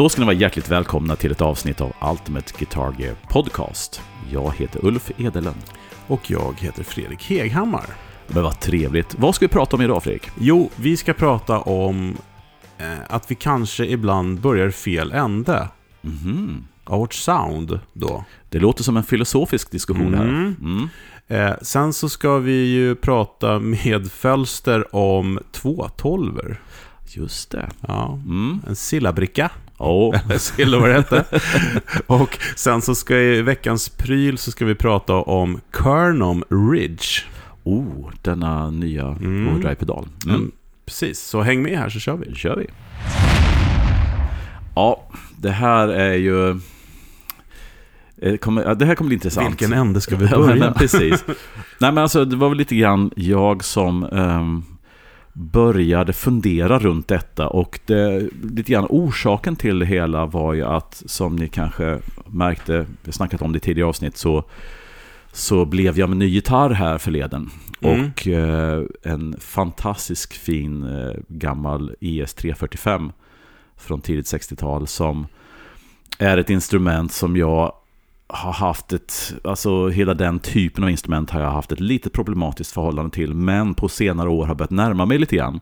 Då ska ni vara hjärtligt välkomna till ett avsnitt av Ultimate Guitar Gear Podcast. Jag heter Ulf Edelund. Och jag heter Fredrik Heghammar. Men vad trevligt. Vad ska vi prata om idag Fredrik? Jo, vi ska prata om eh, att vi kanske ibland börjar fel ände Mhm. av vårt sound då. Det låter som en filosofisk diskussion här. Mm. Mm. Eh, sen så ska vi ju prata med Fölster om två tolver. Just det. Ja, Mm. en sillabricka. Vad det hette. Och sen så ska i veckans pryl så ska vi prata om Kernum Ridge. oh, denna nya Mm. overdrive-pedal. Mm. Mm. Precis, så häng med här så kör vi. Då kör vi. Ja, det här är ju... eh, Kommer, ja, det här kommer bli intressant. Vilken ände ska vi Ja, men, börja? precis. Nej, men alltså, det var väl lite grann jag som ehm, började fundera runt detta. Och det, lite grann orsaken till det hela var ju att, som ni kanske märkte, vi snackat om det i tidigare avsnitt, så, så blev jag med ny gitarr här förleden. Mm. Och eh, en fantastisk fin eh, gammal ES 345 från tidigt 60-tal som är ett instrument som jag har haft ett, alltså hela den typen av instrument har jag haft ett lite problematiskt förhållande till, men på senare år har börjat närma mig lite grann.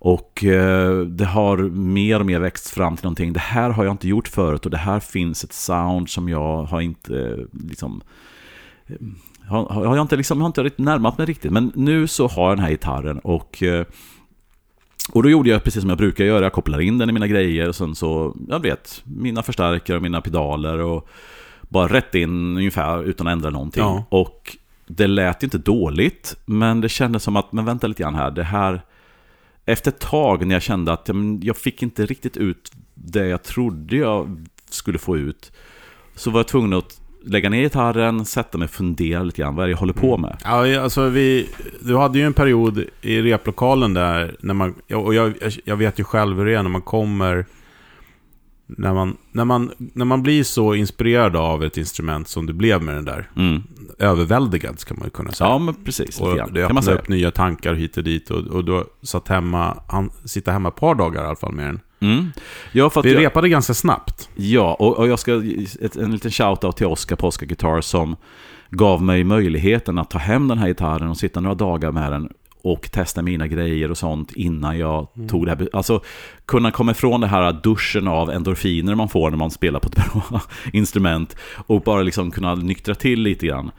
Och eh, det har mer och mer växt fram till någonting. Det här har jag inte gjort förut och det här finns ett sound som jag har inte eh, liksom eh, har, har jag inte liksom, jag har inte riktigt närmat mig riktigt. Men nu så har jag den här gitarren och eh, och då gjorde jag precis som jag brukar göra, jag kopplar in den i mina grejer och sen så, jag vet, mina förstärkare och mina pedaler och bara rätt in ungefär utan att ändra någonting. Ja. Och det lät ju inte dåligt, men det kändes som att, men vänta lite grann här, det här... Efter ett tag när jag kände att jag fick inte riktigt ut det jag trodde jag skulle få ut, så var jag tvungen att lägga ner gitarren, sätta mig och fundera lite grann, vad är det jag håller på med? Ja, ja, alltså vi, du hade ju en period i replokalen där, när man, och jag, jag vet ju själv hur det är när man kommer, när man, när, man, när man blir så inspirerad av ett instrument som du blev med den där, Mm. överväldigad ska man ju kunna säga. Ja, men precis. och det kan man öppnade upp nya tankar hit och dit och, och då satt hemma, han sitter hemma ett par dagar i alla fall med den. Mm. Ja, för Vi jag, repade ganska snabbt. Ja, och, och jag ska ett, en liten shout-out till Oscar på Oscar Guitar som gav mig möjligheten att ta hem den här gitarren och sitta några dagar med den och testa mina grejer och sånt innan jag tog det här. Alltså kunna komma ifrån det här duschen av endorfiner man får när man spelar på ett bra instrument och bara liksom kunna nyktra till lite grann.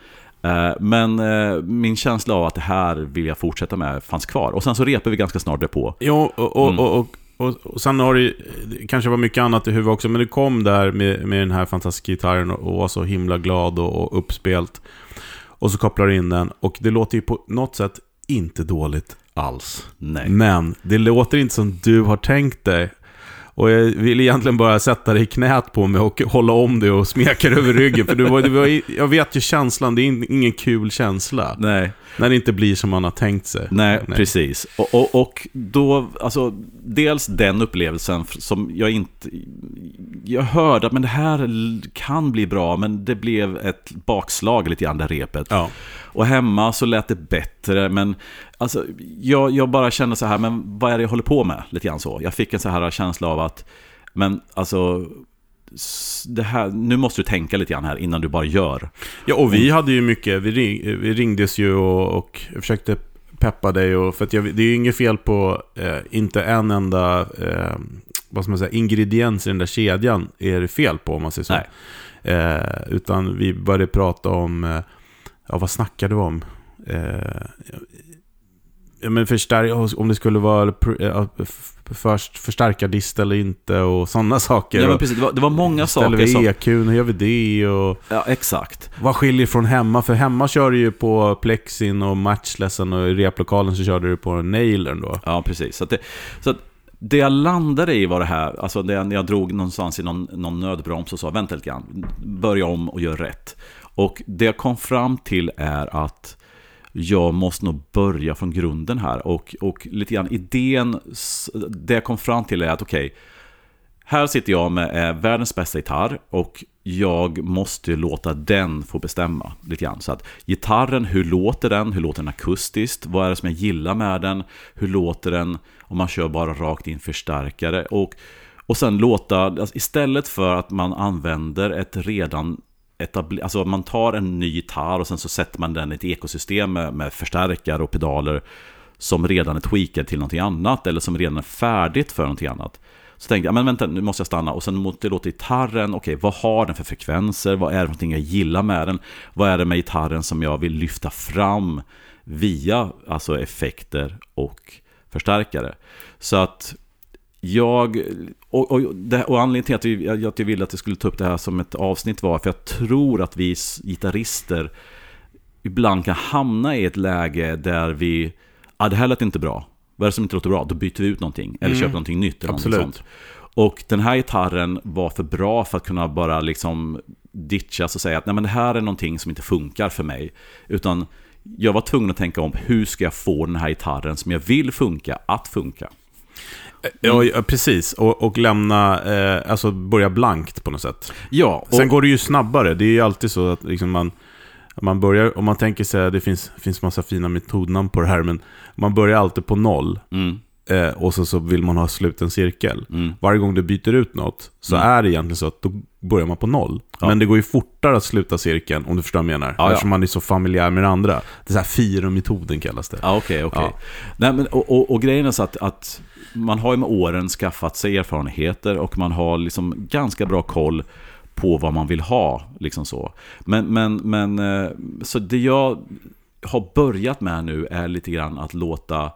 Eh, Men eh, min känsla av att det här vill jag fortsätta med fanns kvar. Och sen så repade vi ganska snart därpå. Jo, och, och, Mm. och, och, och, sen har det det kanske var mycket annat i huvudet också, men det kom där med, med den här fantastiska gitarren och, och var så himla glad och, och uppspelt. Och så kopplar du in den, och det låter ju på något sätt inte dåligt alls. Nej. Men det låter inte som du har tänkt dig. Och jag vill egentligen bara sätta dig i knät på mig och hålla om dig och smeka dig över ryggen. För du var, du var, jag vet ju känslan, det är in- ingen kul känsla. Nej. När det inte blir som man har tänkt sig. Nej, precis. Och, och, och då, alltså, dels den upplevelsen som jag inte... Jag hörde att men det här kan bli bra, men det blev ett bakslag lite grann, det repet. Ja. Och hemma så lät det bättre, men alltså, jag, jag bara kände så här, men vad är det jag håller på med? Lite grann så. Jag fick en så här känsla av att, men alltså, det här, nu måste du tänka lite grann här innan du bara gör. Ja, och vi hade ju mycket, vi, ring, vi ringdes ju och, och försökte peppa dig och, för att jag, det är ju inget fel på, eh, inte en enda, eh, vad ska man säga, ingrediens i den där kedjan är det fel på om man säger så. Eh, utan vi började prata om, eh, ja vad snackade vi om? Men förstär, om det skulle vara eh, först förstärka dist eller inte och sådana saker. Ja, men precis, det var, det var många Ställer saker vi som... EQ, hur gör vi det? Och Ja, exakt. vad skiljer från hemma? För hemma kör du ju på plexin och matchlessen och i replokalen så körde du på nailern då. Ja, precis. Så, det, så det jag landade i var det här, alltså det jag, jag drog någonstans i någon, någon nödbroms och sa vänta lite grann, börja om och gör rätt. Och det jag kom fram till är att jag måste nog börja från grunden här. Och, och lite grann idén, det jag kom fram till är att okej, här sitter jag med eh, världens bästa gitarr och jag måste låta den få bestämma lite grann. Så att gitarren, hur låter den? Hur låter den akustiskt? Vad är det som jag gillar med den? Hur låter den om man kör bara rakt in förstärkare? Och, Och sen låta, alltså istället för att man använder ett redan etabler- alltså man tar en ny gitarr och sen så sätter man den i ett ekosystem med, med förstärkare och pedaler som redan är tweakad till någonting annat eller som redan är färdigt för någonting annat. Så tänkte jag, men vänta, nu måste jag stanna och sen måste jag låta gitarren, okej, okay, vad har den för frekvenser? Vad är det för någonting jag gillar med den? Vad är det med gitarren som jag vill lyfta fram via alltså effekter och förstärkare? Så att jag, och, och, och anledningen till att, vi, att jag ville att jag skulle ta upp det här som ett avsnitt var för jag tror att vi gitarrister ibland kan hamna i ett läge där vi, ja det här lät inte bra. Vad är det som inte låter bra? Då byter vi ut någonting. Eller mm. köper någonting nytt. Eller Absolut. Sånt. Och den här gitarren var för bra för att kunna bara liksom ditchas och säga att Nej, men det här är någonting som inte funkar för mig. Utan jag var tvungen att tänka om hur ska jag få den här gitarren som jag vill funka att funka. Mm. Ja, precis. Och, och lämna, eh, alltså börja blankt på något sätt. Ja. Och... Sen går det ju snabbare. Det är ju alltid så att liksom man, man börjar, om man tänker sig, det finns, finns massa fina metodnamn på det här, men man börjar alltid på noll. Mm. Eh, och så, så vill man ha sluten cirkel. Mm. Varje gång du byter ut något så mm. är det egentligen så att då börjar man på noll. Ja. Men det går ju fortare att sluta cirkeln, om du förstår vad jag menar. Ja, eftersom ja. man är så familjär med det andra. Det är så här Firo-metoden kallas det. Ja, okej, okay, okej. Okay. Ja. och, och, och, grejen är så att, att man har ju med åren skaffat sig erfarenheter och man har liksom ganska bra koll på vad man vill ha. Liksom så. Men, men, men eh, så det jag har börjat med nu är lite grann att låta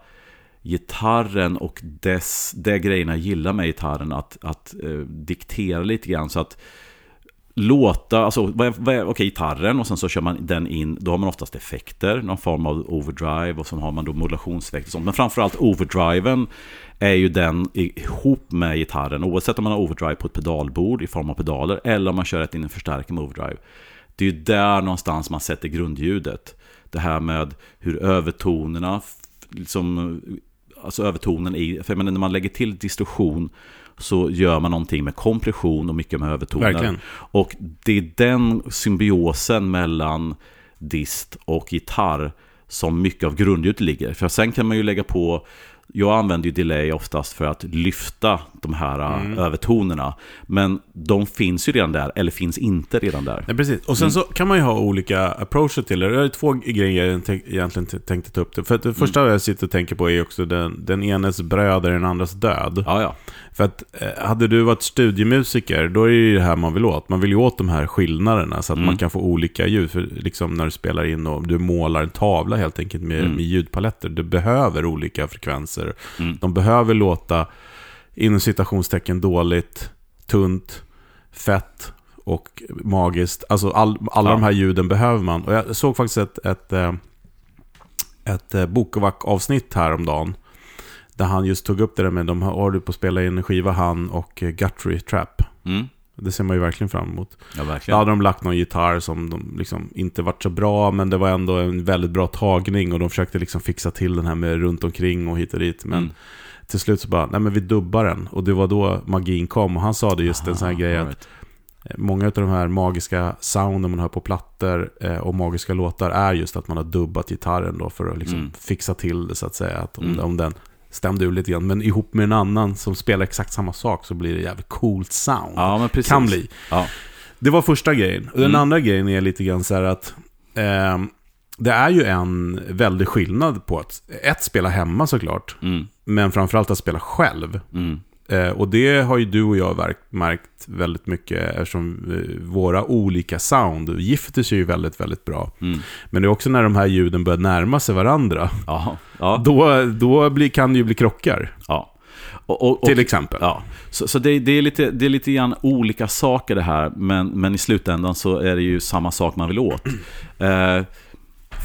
gitarren och dess, det grejerna jag gillar med gitarren att, att eh, diktera lite grann. Så att låta, alltså vad vad är, okay, gitarren och sen så kör man den in, då har man oftast effekter, någon form av overdrive och så har man då modulationseffekter och sånt. Men framförallt overdriven är ju den ihop med gitarren, oavsett om man har overdrive på ett pedalbord i form av pedaler eller om man kör rätt in en förstärkare med overdrive. Det är ju där någonstans man sätter grundljudet. Det här med hur övertonerna, liksom, alltså övertonen i, för jag menar när man lägger till distorsion så gör man någonting med kompression och mycket med övertoner. Verkligen. Och det är den symbiosen mellan dist och gitarr som mycket av grundljudet ligger. För sen kan man ju lägga på jag använder ju delay oftast för att lyfta de här mm. övertonerna. Men de finns ju redan där, eller finns inte redan där. Ja, precis. Och sen mm. så kan man ju ha olika approacher till det. Det är två grejer jag egentligen tänkte ta upp. Det. För det första mm. jag sitter och tänker på är också den, den enes bröd är den andras död. Ja, ja. För att eh, hade du varit studiemusiker, då är det ju det här man vill åt. Man vill ju åt de här skillnaderna så att mm. man kan få olika ljud. För liksom när du spelar in och du målar en tavla helt enkelt med, mm. med ljudpaletter. Du behöver olika frekvenser. Mm. De behöver låta, inom citationstecken, dåligt, tunt, fett och magiskt. Alltså all, alla ja. de här ljuden behöver man. Och jag såg faktiskt ett, ett, eh, ett, ett eh, Bokovac-avsnitt häromdagen. Där han just tog upp det där med, de har du på att spela in en skiva, han och eh, Guthrie Trap. Mm. Det ser man ju verkligen fram emot. Ja, verkligen. Då hade de lagt någon gitarr som de liksom inte vart så bra, men det var ändå en väldigt bra tagning och de försökte liksom fixa till den här med runt omkring och hit och dit. Men mm. till slut så bara, nej men vi dubbar den. Och det var då magin kom och han sa det just ah, en sån här grej right. att eh, Många av de här magiska sounden man hör på plattor eh, och magiska låtar är just att man har dubbat gitarren då för att liksom mm. fixa till det så att säga. Att om, mm. om den stämde ur lite grann. Men ihop med en annan som spelar exakt samma sak så blir det jävligt coolt sound. Ja, men precis. Kan bli. Ja. Det var första grejen. Och den mm. andra grejen är lite grann så här att eh, det är ju en väldig skillnad på att ett, spela hemma såklart. Mm. Men framförallt att spela själv. Mm. Eh, och det har ju du och jag märkt väldigt mycket eftersom eh, våra olika sound gifter sig ju väldigt, väldigt bra. Mm. Men det är också när de här ljuden börjar närma sig varandra. Aha, ja. Då, då blir, kan det ju bli krockar. Ja. Och, och, och, Till exempel. Ja. Så, så det, det, är lite, det är lite grann olika saker det här, men, men i slutändan så är det ju samma sak man vill åt. eh,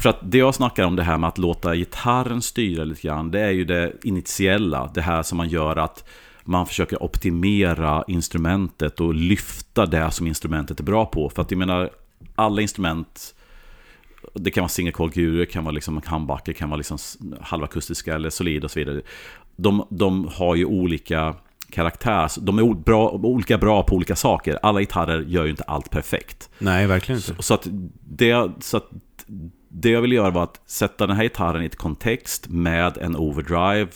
för att det jag snackar om det här med att låta gitarren styra lite grann, det är ju det initiella, det här som man gör att man försöker optimera instrumentet och lyfta det som instrumentet är bra på. För att jag menar, alla instrument, det kan vara single coil guru, det kan vara liksom handbacker, kan vara liksom halvakustiska eller solid och så vidare. De, de har ju olika karaktär. De är bra, olika bra på olika saker. Alla gitarrer gör ju inte allt perfekt. Nej, verkligen inte. Så, så att, det, så att det jag ville göra var att sätta den här gitarren i ett kontext med en overdrive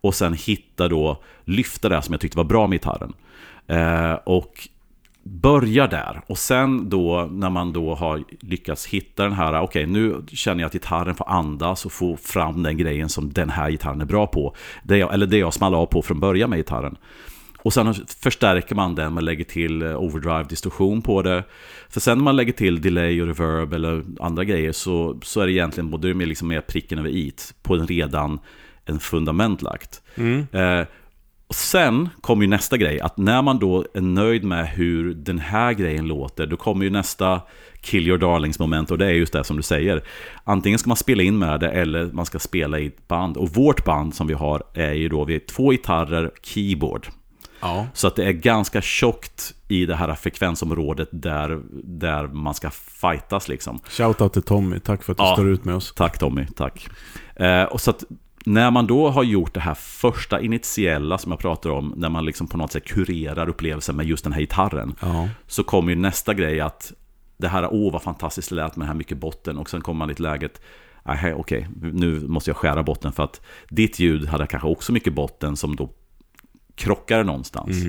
och sen hitta då, lyfta det som jag tyckte var bra med gitarren. Eh, och börja där. Och sen då när man då har lyckats hitta den här, okej okay, nu känner jag att gitarren får andas och få fram den grejen som den här gitarren är bra på. Det jag, eller det jag small av på från början med gitarren. Och sen förstärker man den, man lägger till eh, overdrive distorsion på det. För sen när man lägger till delay och reverb eller andra grejer så, så är det egentligen både med, liksom med pricken över it på en redan en fundament lagt. Mm. Eh, och sen kommer ju nästa grej, att när man då är nöjd med hur den här grejen låter, då kommer ju nästa kill your darlings moment och det är just det som du säger. Antingen ska man spela in med det eller man ska spela i ett band. Och vårt band som vi har är ju då, vi är två gitarrer, keyboard. Ja. Så att det är ganska tjockt i det här frekvensområdet där, där man ska fightas liksom. Shoutout till Tommy, tack för att du ja. står ut med oss. Tack Tommy, tack. Eh, och så att när man då har gjort det här första initiella som jag pratar om, när man liksom på något sätt kurerar upplevelsen med just den här gitarren, ja. så kommer ju nästa grej att det här, åh vad fantastiskt det lät med den här mycket botten, och sen kommer man i ett läget, okej, okay, nu måste jag skära botten för att ditt ljud hade kanske också mycket botten som då krockar någonstans.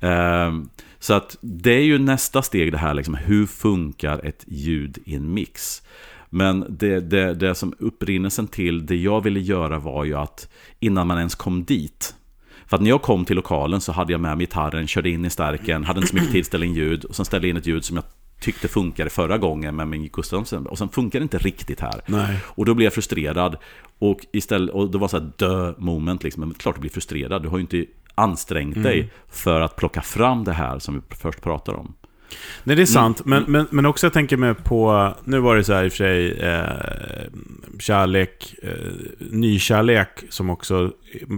Mm. Så att det är ju nästa steg det här, liksom, hur funkar ett ljud i en mix? Men det, det, det som upprinnelsen till det jag ville göra var ju att innan man ens kom dit för att när jag kom till lokalen så hade jag med mig gitarren, körde in i stärken, hade inte så mycket tid att ställa in ljud och sen ställde in ett ljud som jag tyckte funkade förra gången med min Gustafsson och sen funkar det inte riktigt här. Nej. Och då blev jag frustrerad och istället, och det var så här dö moment liksom, men klart du blir frustrerad, du har ju inte ansträngt dig mm. för att plocka fram det här som vi först pratade om. Nej, det är sant. Mm. Men, men, men också jag tänker mig på, nu var det så här i och för sig, eh, kärlek, eh, nykärlek som också,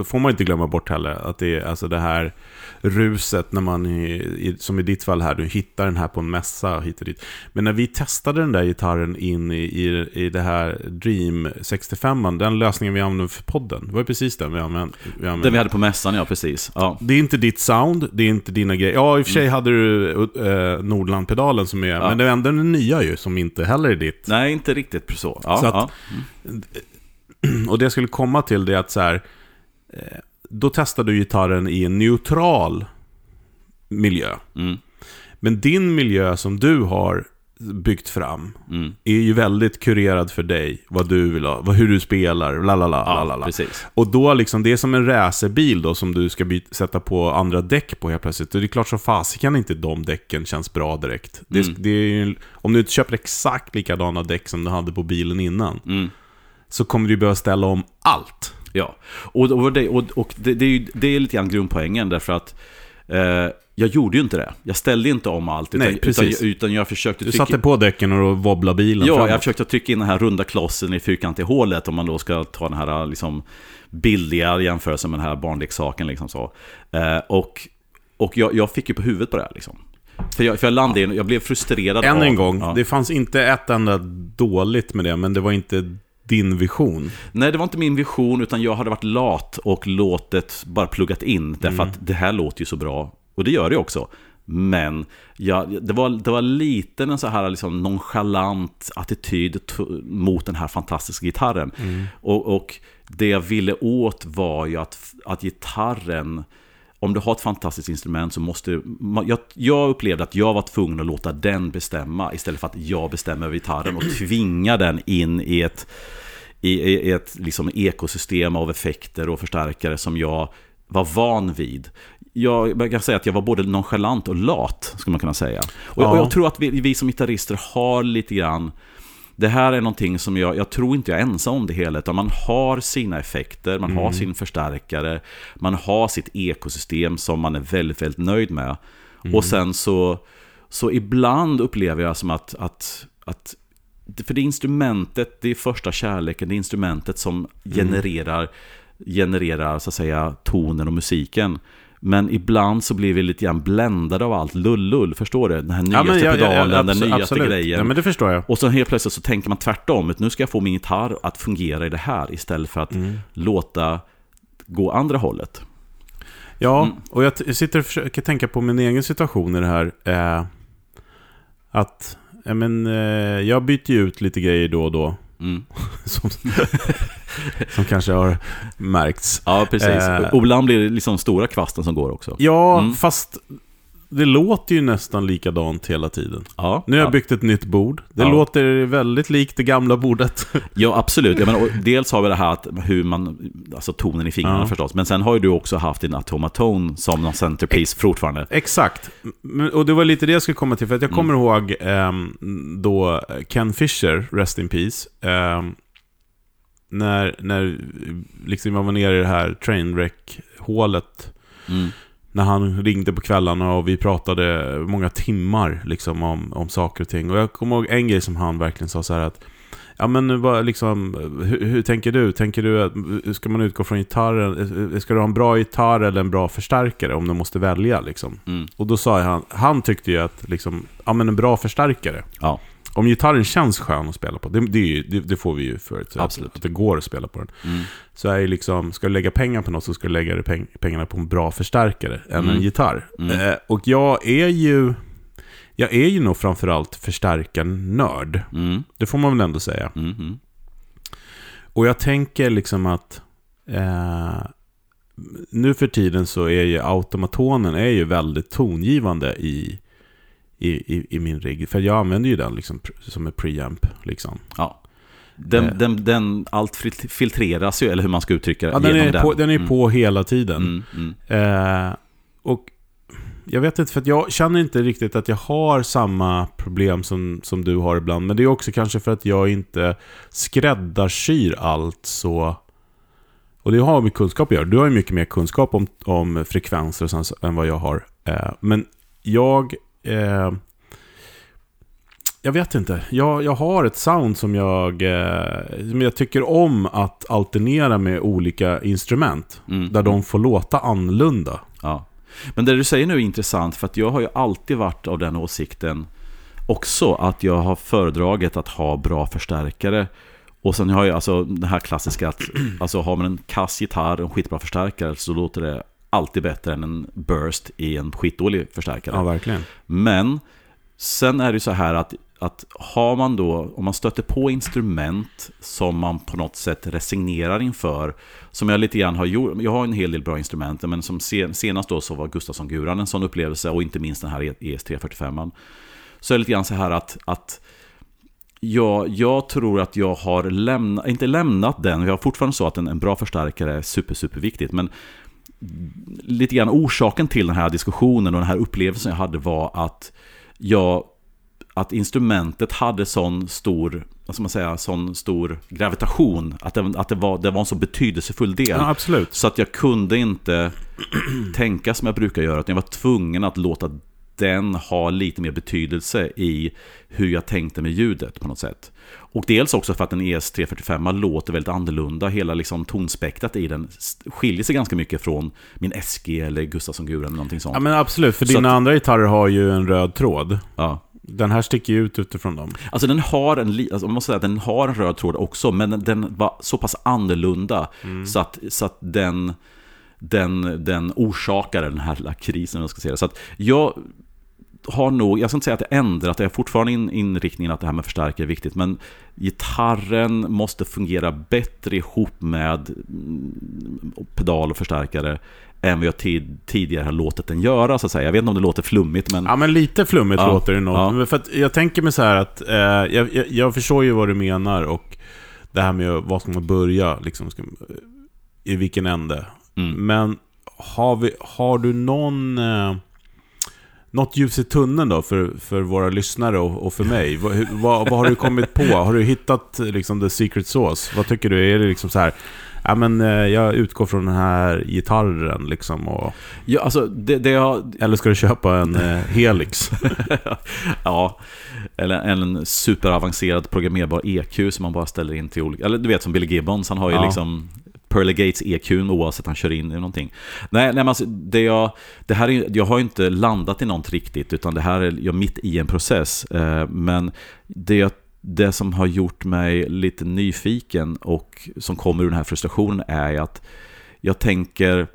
får man inte glömma bort heller, att det är alltså det här ruset när man, i, som i ditt fall här, du hittar den här på en mässa hit och dit. Men när vi testade den där gitarren in i, i, i det här Dream 65, den lösningen vi använde för podden, det var ju precis den vi använde. Vi använde. Den vi hade på mässan, ja precis. Ja. Det är inte ditt sound, det är inte dina grejer. Ja, i och för sig mm. hade du uh, Nordland-pedalen som är, ja. men det är ändå den nya ju, som inte heller är ditt. Nej, inte riktigt så. Ja, så att, mm. Och det jag skulle komma till det är att så här, eh, då testar du gitarren i en neutral miljö. Mm. Men din miljö som du har byggt fram mm. är ju väldigt kurerad för dig. Vad du vill ha, hur du spelar, lalala, ja, lalala. Precis. Och då liksom, det är som en racerbil då som du ska byta, sätta på andra däck på helt plötsligt. Och det är klart så fasiken inte de däcken känns bra direkt. Det, mm. det är ju, om du inte köper exakt likadana däck som du hade på bilen innan. Mm. Så kommer du behöva ställa om allt. Ja, och, och, det, och, och det, det, är ju, det är lite grann grundpoängen därför att eh, jag gjorde ju inte det. Jag ställde inte om allt. Utan, Nej, utan, utan jag försökte Du satte på däcken och wobblade bilen Ja, framåt. jag försökte trycka in den här runda klossen i fyrkantiga hålet. Om man då ska ta den här liksom, billiga jämförelsen med den här barnleksaken. Liksom så. Eh, och och jag, jag fick ju på huvudet på det här. Liksom. För jag, för jag landade in, jag blev frustrerad Än en gång, ja. det fanns inte ett enda dåligt med det, men det var inte din vision? Nej, det var inte min vision, utan jag hade varit lat och låtit bara pluggat in. Därför mm. att det här låter ju så bra. Och det gör det också. Men ja, det, var, det var lite en så här liksom nonchalant attityd mot den här fantastiska gitarren. Mm. Och, och, det jag ville åt var ju att, att gitarren, om du har ett fantastiskt instrument så måste jag, jag upplevde att jag var tvungen att låta den bestämma istället för att jag bestämmer över gitarren och tvinga den in i ett, i, i ett liksom ekosystem av effekter och förstärkare som jag var van vid jag kan säga att jag var både nonchalant och lat, skulle man kunna säga. Och, ja. och jag tror att vi, vi som gitarrister har lite grann det här är någonting som jag, jag tror inte jag är ensam om det hela, utan man har sina effekter, man mm. har sin förstärkare, man har sitt ekosystem som man är väldigt, väldigt nöjd med. Mm. Och sen så, så ibland upplever jag som att, att, att för det instrumentet, det är första kärleken, det är instrumentet som mm. genererar, genererar så att säga tonen och musiken. Men ibland så blir vi lite grann bländade av allt lullull, förstår du? Den här nyaste ja, ja, pedalen, ja, den nyaste absolut. grejen. Ja, men det förstår jag. Och så helt plötsligt så tänker man tvärtom, nu ska jag få min gitarr att fungera i det här, istället för att mm. låta gå andra hållet. Ja, mm. och jag sitter och försöker tänka på min egen situation i det här. Eh, att, ja, men, eh, jag byter ju ut lite grejer då och då. Mm. som, som kanske har märkts. Ja, precis. Eh. Och ibland blir det liksom stora kvasten som går också. Ja, Mm. fast det låter ju nästan likadant hela tiden. Ja, Nu har jag ja. byggt ett nytt bord. Det Ja. låter väldigt likt det gamla bordet. Ja, absolut. Jag menar, dels har vi det här att hur man, alltså tonen i fingrarna Ja. förstås. Men sen har ju du också haft din automaton som någon centerpiece fortfarande. Exakt. Och det var lite det jag skulle komma till. För att jag kommer ihåg ehm, då Ken Fisher, Rest in Peace. ehm, när, när liksom jag var nere i det här trainwreck-hålet. Mm. När han ringde på kvällarna och vi pratade många timmar liksom, om, om saker och ting. Och jag kommer ihåg en grej som han verkligen sa så här att Ja men vad, liksom, hur, hur tänker du? Tänker du att, ska man utgå från gitarren? Ska du ha en bra gitarr eller en bra förstärkare om du måste välja liksom? Mm. Och då sa han, han tyckte ju att liksom, ja men en bra förstärkare. Ja, Om gitarren känns skön att spela på, det, det, är ju, det, det får vi ju förut. så Absolut. Att, det går att spela på den. mm. Så är liksom, ska du lägga pengar på något så ska du lägga peng, pengarna på en bra förstärkare än Mm. en gitarr. Mm. Eh, och jag är ju, jag är ju nog framförallt förstärkarnörd. Mm. Det får man väl ändå säga. Mm. Mm. Och jag tänker liksom att eh, nu för tiden så är ju automatonen är ju väldigt tongivande i, i, i, i min rigg. För jag använder ju den liksom som en preamp. Liksom. Ja. Den, Eh. den, den, allt fil- filtreras ju, eller hur man ska uttrycka det, Ja, den, är på, den är Mm. på hela tiden. Mm. Mm. Eh, och jag vet inte, för att jag känner inte riktigt att jag har samma problem som, som du har ibland. Men det är också kanske för att jag inte skräddarsyr allt så... Och det har med kunskap att göra. Du har ju mycket mer kunskap om, om frekvenser än vad jag har. Eh, men jag... Eh, jag vet inte. Jag, jag har ett sound som jag, eh, som jag tycker om att alternera med olika instrument. Mm. Där de får låta annorlunda. Ja. Men det du säger nu är intressant för att jag har ju alltid varit av den åsikten också att jag har föredragit att ha bra förstärkare. Och sen har jag alltså det här klassiska att alltså har man en kass gitarr och en skitbra förstärkare så låter det alltid bättre än en burst i en skitdålig förstärkare. Ja, verkligen. Men sen är det ju så här att, att har man då, om man stöter på instrument som man på något sätt resignerar inför, som jag lite grann har gjort, jag har en hel del bra instrument, men som sen, senast då så var Gustafsson-guran en sån upplevelse och inte minst den här E ES345. Så är det lite grann så här att, att jag, jag tror att jag har lämnat, inte lämnat den, jag har fortfarande så att en, en bra förstärkare är super, super viktigt, men lite grann orsaken till den här diskussionen och den här upplevelsen jag hade var att jag att instrumentet hade sån stor, vad ska man säga, sån stor gravitation. Att det, att det, var, det var en så betydelsefull del. Ja. Så att jag kunde inte tänka som jag brukar göra. Utan jag var tvungen att låta den ha lite mer betydelse i hur jag tänkte med ljudet på något sätt. Och dels också för att en ES345 låter väldigt annorlunda. Hela liksom tonspektrat i den skiljer sig ganska mycket från min SG eller Gustafsson-guren eller någonting sånt. Ja, men absolut. För Så dina att- andra gitarrer har ju en röd tråd. Ja. Den här sticker ju ut utifrån dem. Alltså den har en, alltså man måste säga att den har en röd tråd också, men den- var så pass annorlunda så att, så att den, den, den orsakar den här krisen, jag ska säga. Så att jag har nog, jag ska inte säga att det ändrat, jag är fortfarande in, inriktningen att det här med förstärkare är viktigt, men gitarren måste fungera bättre ihop med mm, pedal och förstärkare än vad jag tid, tidigare har låtit den göra, så att säga. Jag vet inte om det låter flummigt, men... Ja, men lite flummigt Ja, låter det nog. ja. För jag tänker mig så här att, eh, jag, jag, jag förstår ju vad du menar och det här med vad ska man börja, liksom, ska, i vilken ände. Mm. Men har, vi, har du någon... Eh, något ljus i tunneln då för, för våra lyssnare och, och för mig? vad, vad, vad har du kommit på? Har du hittat liksom the secret sauce? Vad tycker du? Är det liksom så här... Ja, men eh, jag utgår från den här gitarren liksom och... Ja, alltså det, det jag... Eller ska du köpa en eh, Helix? ja, eller en superavancerad programmerbar EQ som man bara ställer in till olika... Eller du vet som Billy Gibbons, han har ju Ja. liksom Pearly Gates EQ oavsett han kör in i någonting. Nej, nej men alltså, det jag, det här är, jag har ju inte landat i något riktigt, utan det här är jag mitt i en process. Eh, men det, jag- det som har gjort mig lite nyfiken och som kommer ur den här frustrationen är att jag tänker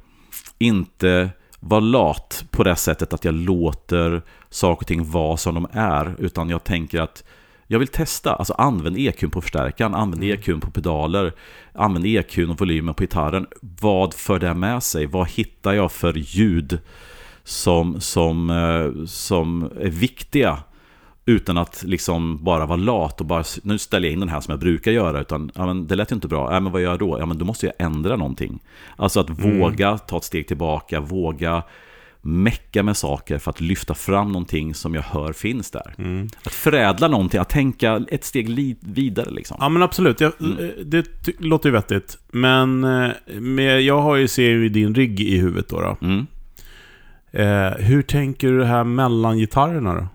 inte vara lat på det sättet att jag låter saker och ting vara som de är, utan jag tänker att jag vill testa, alltså använd EQn på förstärkaren, använd Mm. EQn på pedaler, använd EQn och volymen på gitarren. Vad för det med sig? Vad hittar jag för ljud som, som, eh, som är viktiga? Utan att liksom bara vara lat och bara nu ställer jag in den här som jag brukar göra. Utan ja, men det lät ju inte bra. Ja, men vad gör jag då? Ja, men då måste jag ändra någonting. Alltså att våga ta ett steg tillbaka, våga mecka med saker för att lyfta fram någonting som jag hör finns där. Att förädla någonting, att tänka ett steg vidare liksom. Ja men absolut, jag, Mm. det ty- låter ju vettigt. Men eh, med, jag har ju, ser ju din rigg i huvudet då. då. Mm. Eh, hur tänker du det här mellan gitarrerna då?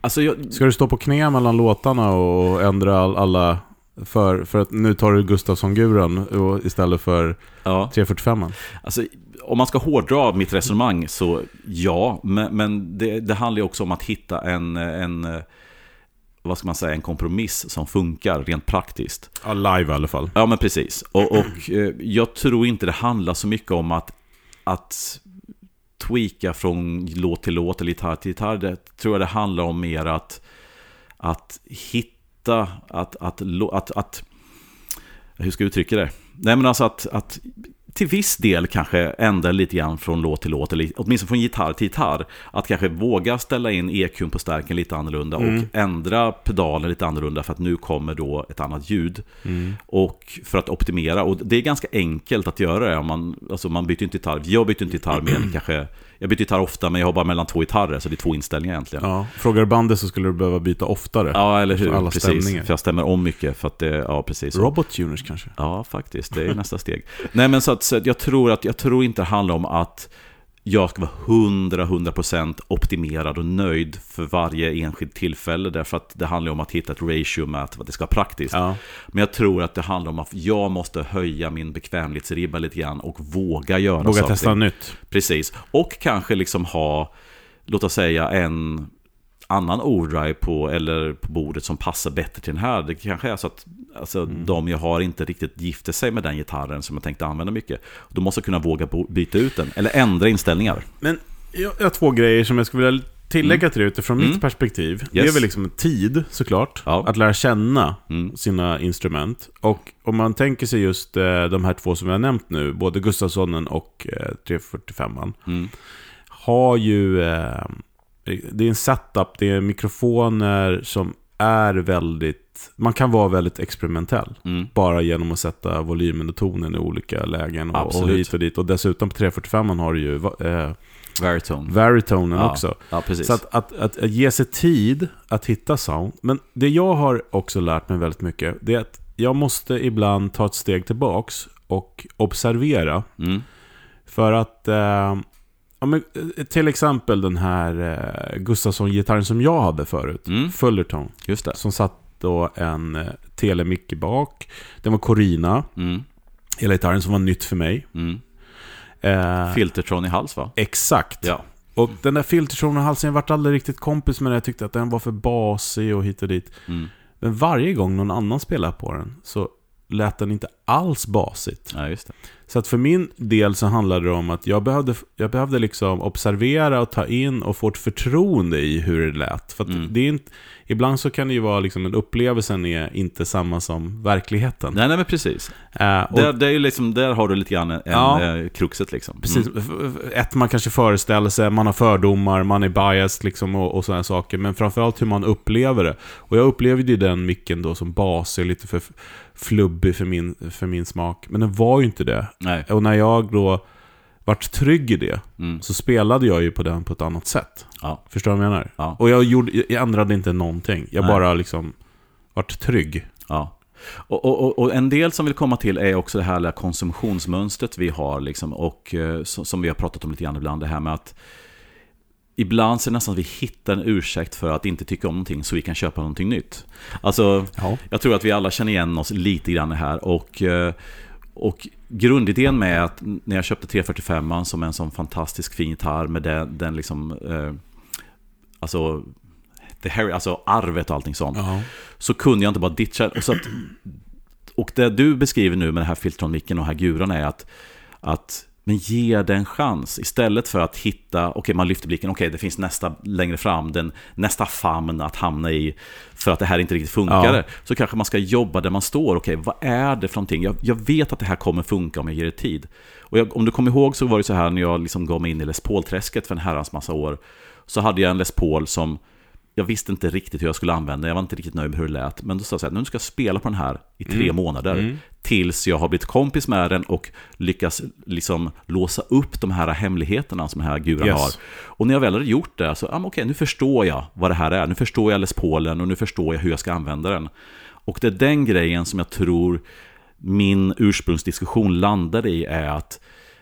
Alltså jag, Ska du stå på knä mellan låtarna och ändra all, alla... För, för att nu tar du Gustafsson-guran istället för ja. 345 Alltså, om man ska hårdra mitt resonemang så ja, men, men det, det handlar ju också om att hitta en, en, vad ska man säga, en kompromiss som funkar rent praktiskt. Ja, live i alla fall. Ja, men precis. Och, och eh, jag tror inte det handlar så mycket om att, att tweaka från låt till låt eller gitarr till gitarr. Det tror jag det handlar om mer att, att hitta, att, att, att, att, att hur ska jag uttrycka det? Nej men alltså att, att till viss del kanske ändra lite grann från låt till låt, eller åtminstone från gitarr till gitarr. Att kanske våga ställa in EQn på stärken lite annorlunda och ändra pedalen lite annorlunda för att nu kommer då ett annat ljud. Och för att optimera, och det är ganska enkelt att göra det. Om man, alltså man byter inte gitarr, jag byter inte gitarr än kanske, jag byter gitarr ofta men jag har bara mellan två gitarrer, så det är två inställningar egentligen. Ja. Frågar du bandet så skulle du behöva byta oftare. Ja, eller hur? Alla precis. stämningar. För jag stämmer om mycket. För att det, ja, precis. Robot tuners kanske? Ja, faktiskt. Det är nästa steg. Nej, men så att, så att jag tror att jag tror inte det handlar om att jag ska vara 100-100% optimerad och nöjd för varje enskilt tillfälle. Därför att det handlar om att hitta ett ratio med att det ska vara praktiskt. Ja. Men jag tror att det handlar om att jag måste höja min bekvämlighetsribba lite grann och våga göra Våga saker. testa nytt. Precis. Och kanske liksom ha, låt oss säga en annan overdrive på, eller på bordet som passar bättre till den här. Det kanske är så att alltså, de jag har inte riktigt gifter sig med den gitarren som jag tänkte använda mycket. Då måste jag kunna våga byta ut den, eller ändra inställningar. Men jag jag har två grejer som jag skulle vilja tillägga till det utifrån Mm. mitt perspektiv. Det Yes. är väl liksom tid såklart, Ja. att lära känna Mm. sina instrument. Och om man tänker sig just eh, de här två som jag har nämnt nu, både Gustafssonen och eh, 345 Mm. har ju... Eh, det är en setup, det är mikrofoner som är väldigt... Man kan vara väldigt experimentell. Mm. Bara genom att sätta volymen och tonen i olika lägen och, och hit och dit. Och dessutom på 345 har du ju eh, Veritone. Varitonen Ja. också. Ja. Så att, att, att, att ge sig tid att hitta sound. Men det jag har också lärt mig väldigt mycket, det är att jag måste ibland ta ett steg tillbaks och observera. Mm. För att, eh, ja, men, eh, till exempel den här eh, Gustafsson-gitarren som jag hade förut, Mm. Fullerton, Just det. som satt då en eh, telemick i bak. Den var Corina, Mm. hela gitarren som var nytt för mig. Mm. Eh, Filtertron i hals va? exakt. Ja. Och den där filtertonen halsen, jag vart aldrig riktigt kompis med den. Jag tyckte att den var för basig och hit och dit. Mm. Men varje gång någon annan spelar på den så lät den inte alls basigt. ja. Så att för min del så handlade det om att jag behövde, jag behövde liksom observera och ta in och få ett förtroende i hur det lät. För Mm. det är inte, ibland så kan det ju vara liksom en upplevelsen är inte samma som verkligheten. Nej, nej men precis. Eh, och, Där, det är ju liksom, där har du lite grann en, Ja. eh, kruxet liksom. Precis. Mm. F- Ett, man kanske föreställer sig, man har fördomar, man är biased liksom och, och sådana saker. Men framförallt hur man upplever det. Och jag upplevde ju den micken då som basig, lite för flubbig för min, för min smak. Men den var ju inte det. Nej. Och när jag då vart trygg i det, Mm. så spelade jag ju på den på ett annat sätt. Ja. Förstår du vad jag menar? Ja. Och jag, gjorde, jag ändrade inte någonting. Jag Nej. bara liksom vart trygg. Ja. Och, och, och- en del som vill komma till är också det här konsumtionsmönstret vi har. Liksom, och eh, som, som vi har pratat om lite grann ibland. Det här med att ibland så är det nästan att vi hittar en ursäkt för att inte tycka om någonting så vi kan köpa någonting nytt. Alltså, Ja. jag tror att vi alla känner igen oss lite grann här. Och, eh, och grundidén med att när jag köpte 345 som en sån fantastisk fin gitarr med den, den liksom... Eh, alltså, the Harry, alltså arvet och allting sånt Ja. så kunde jag inte bara ditcha. Så att, och det du beskriver nu med den här filtronmicken och här guran är att, att Men ge det en chans istället för att hitta, okej okay, man lyfter blicken, okej okay, det finns nästa längre fram, den, nästa famn att hamna i för att det här inte riktigt funkar. Ja. Så kanske man ska jobba där man står, okej okay, vad är det för någonting? Jag, jag, vet att det här kommer funka om jag ger det tid. Och jag, om du kommer ihåg så var det så här när jag liksom gav mig in i Les Paul-träsket för en herrans massa år. Så hade jag en Les Paul som jag visste inte riktigt hur jag skulle använda Jag var inte riktigt nöjd med hur det lät. Men då sa jag så här, nu ska jag spela på den här i tre mm. månader. Mm. Tills jag har blivit kompis med den och lyckas liksom låsa upp de här hemligheterna som den här guran yes. har. Och när jag väl hade gjort det, så, ah, okej, okay, nu förstår jag vad det här är. Nu förstår jag Les Paulen och nu förstår jag hur jag ska använda den. Och det är den grejen som jag tror min ursprungsdiskussion landade i är att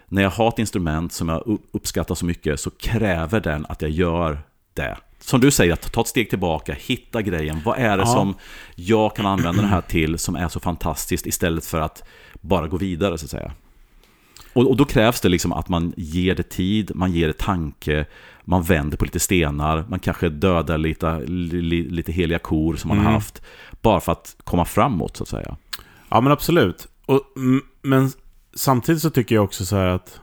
när jag har ett instrument som jag uppskattar så mycket så kräver den att jag gör det som du säger, att ta ett steg tillbaka, hitta grejen. Vad är det ja. som jag kan använda det här till som är så fantastiskt istället för att bara gå vidare så att säga. Och, och då krävs det liksom att man ger det tid, man ger det tanke, man vänder på lite stenar, man kanske dödar lite, li, lite heliga kor som man mm. har haft. Bara för att komma framåt så att säga. Ja men absolut. Och, men samtidigt så tycker jag också så här att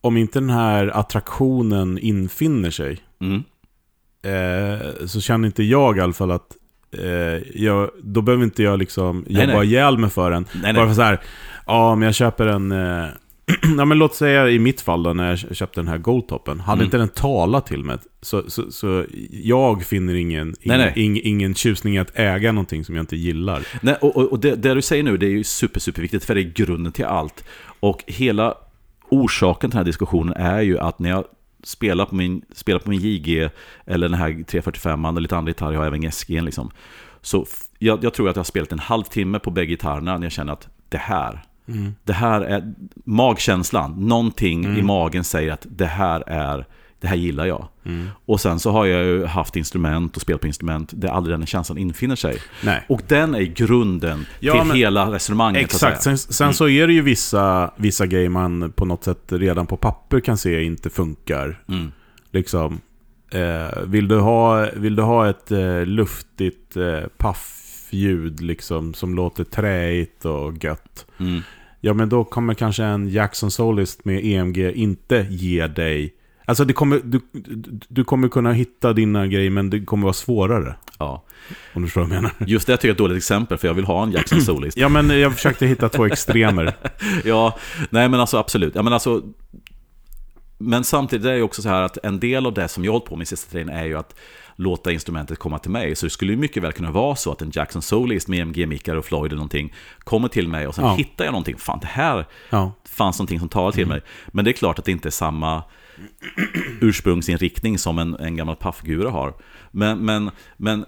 om inte den här attraktionen infinner sig mm eh, så känner inte jag i alla fall att eh, jag, då behöver inte jag liksom nej, jobba nej. ihjäl mig för den. Nej, Bara för så här, ja men jag köper en... Eh, ja, men låt säga i mitt fall då, när jag köpte den här Goldtoppen. Hade mm. inte den talat till mig, så, så, så jag finner ingen, nej, nej. Ing, ingen tjusning att äga någonting som jag inte gillar. Nej, och, och det, det, du säger nu, det är ju super, superviktigt, för det är grunden till allt. Och hela orsaken till den här diskussionen är ju att när jag spela på min, spela på min JG eller den här 345 eller lite andra gitarrer, jag har även SG liksom. Så jag, jag, tror att jag har spelat en halvtimme på bägge gitarrerna när jag känner att det här, mm. det här är magkänslan, någonting mm. i magen säger att det här är det här gillar jag. Mm. Och sen så har jag ju haft instrument och spelat på instrument där aldrig den känslan infinner sig. Nej. Och den är grunden ja, till men, hela resonemanget. Exakt, sen, sen mm. så är det ju vissa, vissa grejer man på något sätt redan på papper kan se inte funkar. Mm. Liksom, eh, vill, du ha, vill du ha ett eh, luftigt eh, paffljud liksom, som låter träigt och gött. Mm. Ja, men då kommer kanske en Jackson Solist med EMG inte ge dig Alltså det kommer, du, du kommer kunna hitta dina grejer, men det kommer vara svårare. Ja. Om du förstår vad jag menar. Just det jag tycker jag är ett dåligt exempel, för jag vill ha en Jackson Solist. ja, men jag försökte hitta två extremer. ja, nej men alltså absolut. Ja, men, alltså, men samtidigt är det också så här att en del av det som jag har hållit på med i sista tiden är ju att låta instrumentet komma till mig. Så det skulle mycket väl kunna vara så att en Jackson Solist med MG-mickar och Floyd eller någonting kommer till mig och sen ja. hittar jag någonting. Fan, det här ja. fanns någonting som talade till mm. mig. Men det är klart att det inte är samma ursprungsinriktning som en, en gammal paffgura har. Men, men, men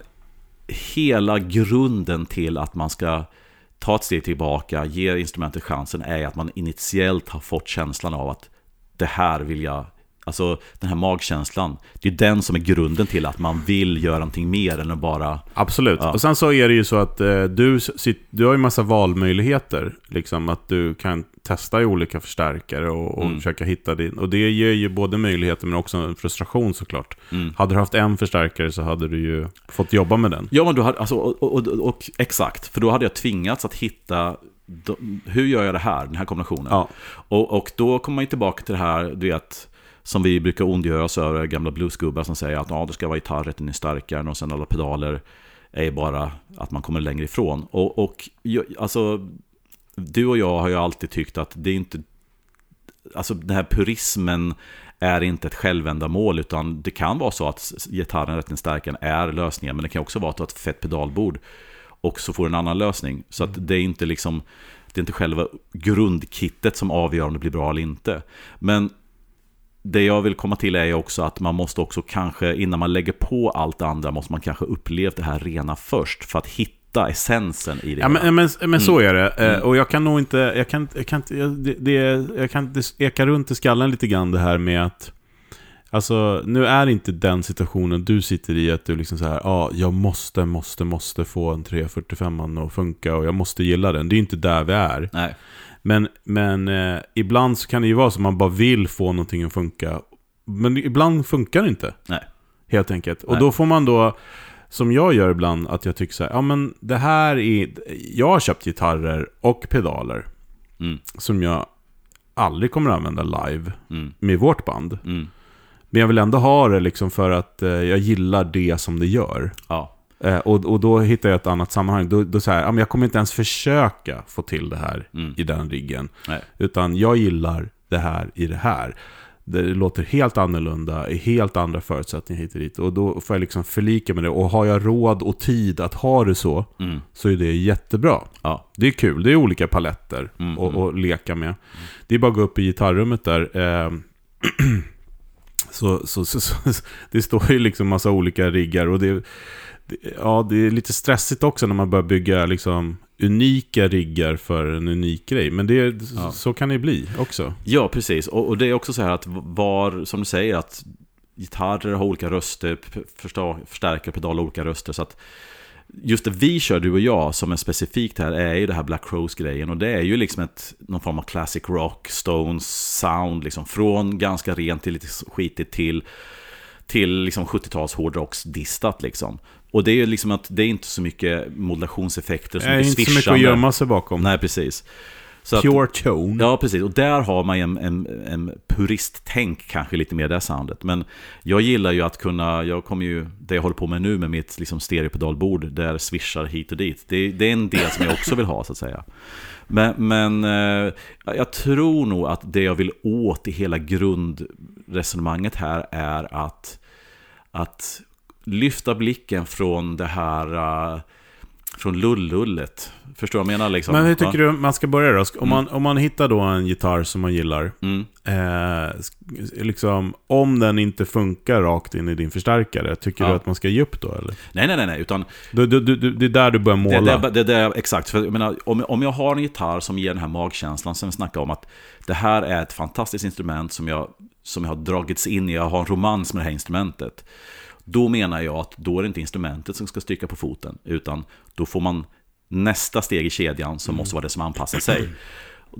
hela grunden till att man ska ta ett steg tillbaka, ge instrumentet chansen, är att man initiellt har fått känslan av att det här vill jag Alltså den här magkänslan. Det är den som är grunden till att man vill göra någonting mer än att bara... Absolut. Ja. Och sen så är det ju så att eh, du, du har ju massa valmöjligheter. Liksom att du kan testa i olika förstärkare och, och mm. försöka hitta din. Och det ger ju både möjligheter men också en frustration såklart. Mm. Hade du haft en förstärkare så hade du ju fått jobba med den. Ja, men du hade, alltså, och, och, och, och exakt. För då hade jag tvingats att hitta hur gör jag det här, den här kombinationen? Ja. Och, och då kommer man ju tillbaka till det här, du vet, som vi brukar ondgöra oss över, gamla bluesgubbar som säger att ja, det ska vara gitarrrätten är starkare och sen alla pedaler är bara att man kommer längre ifrån. Och, och alltså, du och jag har ju alltid tyckt att det är inte, alltså den här purismen är inte ett självändamål utan det kan vara så att gitarren rätten starkare är lösningen men det kan också vara att du har ett fett pedalbord och så får du en annan lösning. Så att det är inte liksom det är inte själva grundkittet som avgör om det blir bra eller inte. Men det jag vill komma till är också att man måste också kanske, innan man lägger på allt det andra, måste man kanske uppleva det här rena först för att hitta essensen i det. Ja, men, men, men så mm. är det. Eh, mm. Och jag kan nog inte, jag kan, jag kan, det, det, jag kan eka runt i skallen lite grann det här med att Alltså, nu är inte den situationen du sitter i att du liksom så här, ja, ah, jag måste, måste, måste få en 345 att funka och jag måste gilla den. Det är inte där vi är. Nej. Men, men eh, ibland så kan det ju vara så att man bara vill få någonting att funka. Men ibland funkar det inte. Nej. Helt enkelt. Nej. Och då får man då, som jag gör ibland, att jag tycker så här, ja men det här är, jag har köpt gitarrer och pedaler. Mm. Som jag aldrig kommer att använda live Mm. med vårt band. Mm. Men jag vill ändå ha det liksom för att eh, jag gillar det som det gör. Ja. Eh, och, och då hittar jag ett annat sammanhang. Då, då så här, jag kommer inte ens försöka få till det här Mm. i den riggen. Nej. Utan jag gillar det här i det här. Det låter helt annorlunda, i helt andra förutsättningar hit och dit. Och då får jag liksom förlika med det. Och har jag råd och tid att ha det så, Mm. så är det jättebra. Ja. Det är kul, det är olika paletter Mm, att mm. att leka med. Det är bara att gå upp i gitarrummet där. Eh, så, så, så, så, det står ju liksom massa olika riggar och det, ja, det är lite stressigt också när man börjar bygga liksom unika riggar för en unik grej. Men det, Ja. så kan det bli också. Ja, precis. Och, och det är också så här att var, som du säger, att gitarrer har olika röster, första- förstärkare, pedaler har olika röster. Så att just det vi kör, du och jag, som är specifikt här, är ju det här Black Crows-grejen. Och det är ju liksom ett, någon form av classic rock, Stones sound, liksom. Från ganska rent till lite skitigt till, till liksom 70-tals hårdrocksdistat liksom. Och det är ju liksom att det är inte så mycket modulationseffekter, Det är inte så mycket att gömma sig bakom. Nej, precis. Så att- Pure tone. Ja, precis. Och där har man en, en, en puristtänk kanske lite mer det soundet. Men jag gillar ju att kunna, jag kommer ju, det jag håller på med nu med mitt liksom stereopedalbord, där swishar hit och dit. Det, det är en del som jag också vill ha så att säga. Men, men eh, jag tror nog att det jag vill åt i hela grundresonemanget här är att, att lyfta blicken från det här, eh, från lullullet. Förstår du vad jag menar? Liksom? Men hur tycker Ja. du man ska börja då? Om, man, om man hittar då en gitarr som man gillar, Mm. eh, liksom, om den inte funkar rakt in i din förstärkare, tycker Ja. du att man ska ge upp då eller? Nej, nej, nej, nej, utan Du, du, du, det är där du börjar Det, måla. det, det, det, exakt, för jag menar, om, om jag har en gitarr som ger den här magkänslan som vi snackade om att det här är ett fantastiskt instrument som jag, som jag har dragits in i, jag har en romans med det här instrumentet. Då menar jag att då är det inte instrumentet som ska stryka på foten, utan då får man nästa steg i kedjan som måste vara det som anpassar sig.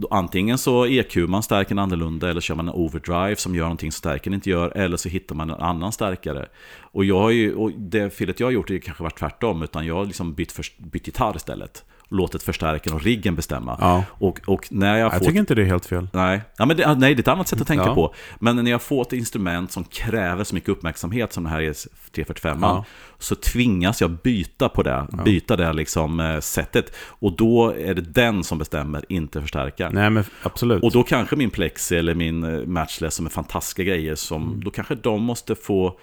Antingen så EQ man stärken annorlunda eller kör man en overdrive som gör någonting som stärken inte gör eller så hittar man en annan stärkare. Och, jag har ju, och det felet jag har gjort är kanske varit tvärtom utan jag har liksom bytt, för, bytt gitarr istället. Och låtit förstärkaren och riggen bestämma. Ja. Och, och när jag, Jag får... tycker inte det är helt fel. Nej, ja, men det, nej, det är ett annat sätt att tänka Ja. på. Men när jag får ett instrument som kräver så mycket uppmärksamhet som den här är 345 Ja. så tvingas jag byta på det, byta det liksom eh, sättet. Och då är det den som bestämmer, inte förstärkaren. Nej men absolut. Och då kanske min Plexi eller min eh, Matchless som är fantastiska grejer, som, Mm. då kanske de måste få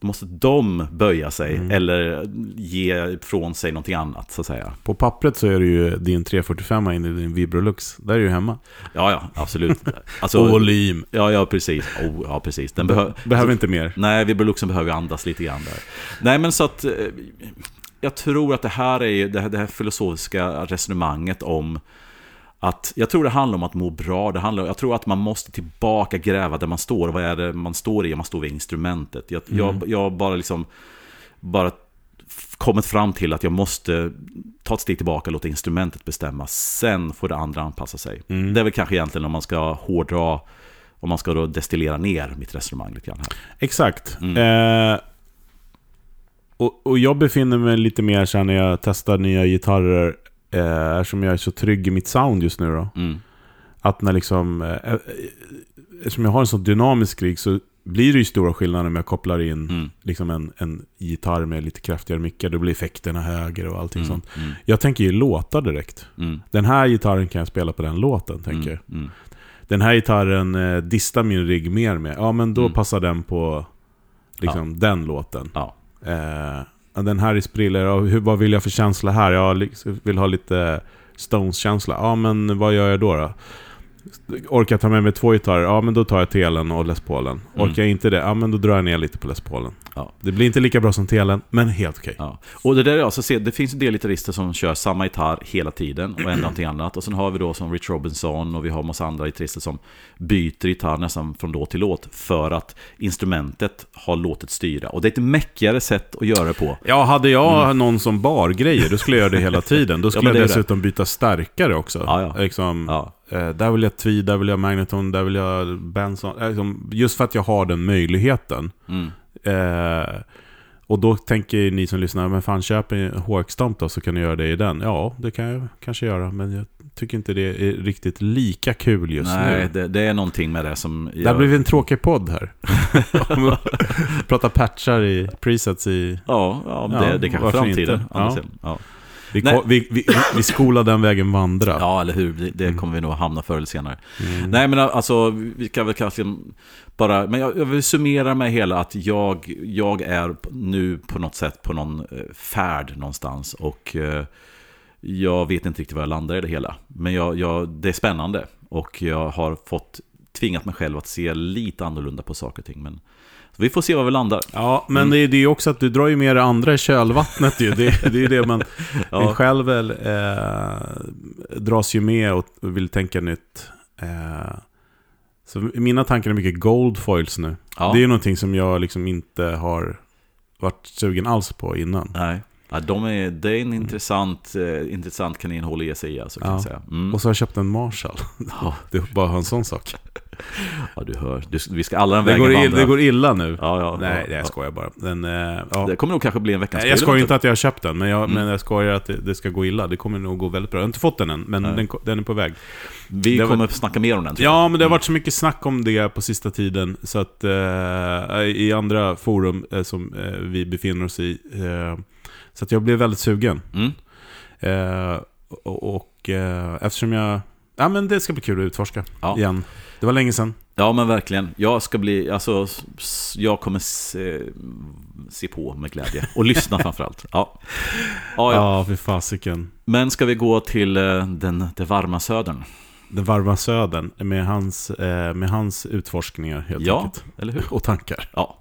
då måste de böja sig Mm. eller ge ifrån sig någonting annat så att säga. På pappret så är det ju din 345 in i din Vibrolux. Där är du hemma. Ja, ja, absolut. Alltså, Volym. ja, ja, precis. Oh, ja, precis. Den behö- Behöver inte mer. Nej, Vibroluxen behöver andas lite grann där. Nej, men så att eh, jag tror att det här är ju det här, det här filosofiska resonemanget om att jag tror det handlar om att må bra. Det handlar, jag tror att man måste tillbaka gräva där man står. Vad är det man står i? Man står vid instrumentet. Jag, jag, jag bara liksom bara kommit fram till att jag måste ta ett steg tillbaka och låta instrumentet bestämma. Sen får det andra anpassa sig. Mm. Det är väl kanske egentligen om man ska hårdra, om man ska då destillera ner mitt resonemang lite grann här. Exakt. Mm. Eh, och, och jag befinner mig lite mer så här när jag testar nya gitarrer, eh, eftersom jag är så trygg i mitt sound just nu då. Mm. Att när liksom, eh, eh, eftersom jag har en sån dynamisk rigg så blir det ju stora skillnader när jag kopplar in Mm. liksom en, en gitarr med lite kraftigare mickar. Då blir effekterna högre och allting Mm. sånt. Mm. Jag tänker ju låtar direkt. Mm. Den här gitarren kan jag spela på den låten, tänker jag. Mm. Mm. Den här gitarren eh, distar min rigg mer med. Ja, men då Mm. passar den på liksom, den låten. Ja. Eh, ja, den här är spriller, ja, hur, vad vill jag för känsla här? Jag vill ha lite Stones-känsla. Ja, men vad gör jag då? då? Orkar jag ta med mig två gitarrer? Ja, men då tar jag telen och Les Paulen. Mm. Orkar jag inte det? Ja, men då drar jag ner lite på Les Paulen. Ja. Det blir inte lika bra som telen, men helt okej. Ja. Och det där är alltså, se, det finns en del gitarrister som kör samma gitarr hela tiden och ändrar någonting annat. Och sen har vi då som Rich Robinson och vi har massa andra gitarrister som byter gitarr nästan från låt till låt för att instrumentet har låtit styra. Och det är ett mäckigare sätt att göra det på. Ja, hade jag någon som bar grejer, då skulle jag göra det hela tiden. Då skulle Mm. det är jag det. dessutom byta stärkare också. Ja, ja. Liksom, Ja. eh, där vill jag Där vill jag Magneton, där vill jag Benson. Eh, liksom, just för att jag har den möjligheten. Mm. Eh, Och då tänker ni som lyssnar, men fan köp en HX-stomp då så kan ni göra det i den. Ja, det kan jag kanske göra, men jag tycker inte det är riktigt lika kul just Nej, nu. det, det är någonting med det som... Det har blivit en tråkig podd här. Prata patchar i presets i... Ja, ja, men Ja, det, det kanske framtiden. inte? Ja. Ja. Vi, ko- vi, vi, vi skolar den vägen vandra. ja, eller hur. Det- Det kommer vi nog hamna förr eller senare. Mm. Nej, men alltså, vi kan väl kanske bara... Men jag, jag vill summera med hela att jag, jag är nu på något sätt på någon eh, färd någonstans. Och eh, jag vet inte riktigt var jag landar i det hela. Men jag, jag, det är spännande. Och jag har fått tvingat mig själv att se lite annorlunda på saker och ting. Men vi får se var vi landar. Ja, men Mm. det är ju också att du drar ju med det andra i kölvattnet ju. Det, det är ju det man... Ja. Själv eh, dras ju med och vill tänka nytt. Eh, så mina tankar är mycket gold foils nu. Ja. Det är ju någonting som jag liksom inte har varit sugen alls på innan. Nej. Ja, de är, det är en intressant, eh, intressant kaninhål att ge sig i, alltså, kan Ja. säga. Mm. Och så har jag köpt en Marshall. Ja, Det är bara en sån sak. ja, du hör. Du, vi ska alla den Det vägen går, ill, vandra. det går illa nu. Ja, ja, Nej, ja, jag ja. skojar bara. Den, eh, ja. Det kommer nog kanske bli en veckans Nej, jag spel, skojar inte att jag har köpt den, men jag, Mm. men jag skojar att det, det ska gå illa. Det kommer nog gå väldigt bra. Jag har inte fått den än, men den, den är på väg. Vi det kommer snacka mer om den. Ja, men det har Mm. varit så mycket snack om det på sista tiden, så att eh, i andra forum eh, som eh, vi befinner oss i. Eh, så att jag blev väldigt sugen. Mm. Eh, och och eftersom jag... Ja, men det ska bli kul att utforska igen. Det var länge sedan. Ja, men verkligen. Jag ska bli, alltså, jag kommer se, se på med glädje. Och lyssna framförallt. Ja. Ja, ja. Ja, för fasiken. Men ska vi gå till eh, den, det varma södern? Den varma södern med hans, eh, med hans utforskningar helt Ja, enkelt. eller hur? Och tankar. Ja.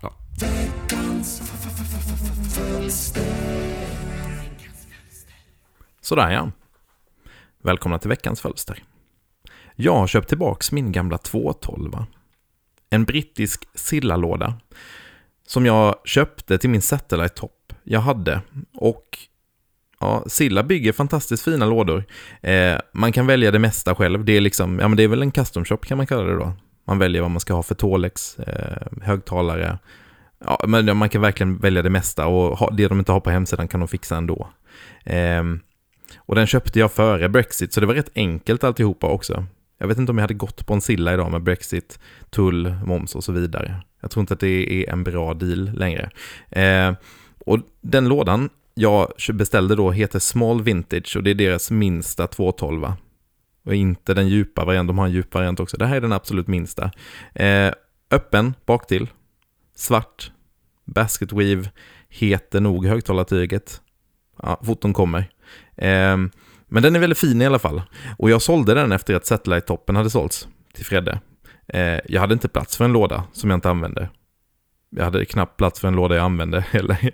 Sådär ja. Välkomna till veckans fölster. Jag har köpt tillbaks min gamla 212. En brittisk sillalåda. Som jag köpte till min Satellite-topp jag hade. Och ja, Silla bygger fantastiskt fina lådor. Eh, man kan välja det mesta själv. Det är liksom, ja men det är väl en custom shop kan man kalla det då. Man väljer vad man ska ha för Tolex, eh, högtalare. Ja, men man kan verkligen välja det mesta och ha, det de inte har på hemsidan kan de fixa ändå. Eh, och den köpte jag före Brexit, så det var rätt enkelt alltihopa också. Jag vet inte om jag hade gått på en silla idag med Brexit, tull, moms och så vidare. Jag tror inte att det är en bra deal längre. Eh, och den lådan jag beställde då heter Small Vintage och det är deras minsta 212. Och inte den djupa varianten, de har en djup variant också. Det här är den absolut minsta. Eh, öppen baktill, svart, basket weave, heter nog högtalartyget. Ja, foton kommer. Eh, men den är väldigt fin i alla fall. Och jag sålde den efter att Satellite-toppen hade sålts till Fredde. Eh, jag hade inte plats för en låda som jag inte använde. Jag hade knappt plats för en låda jag använde heller.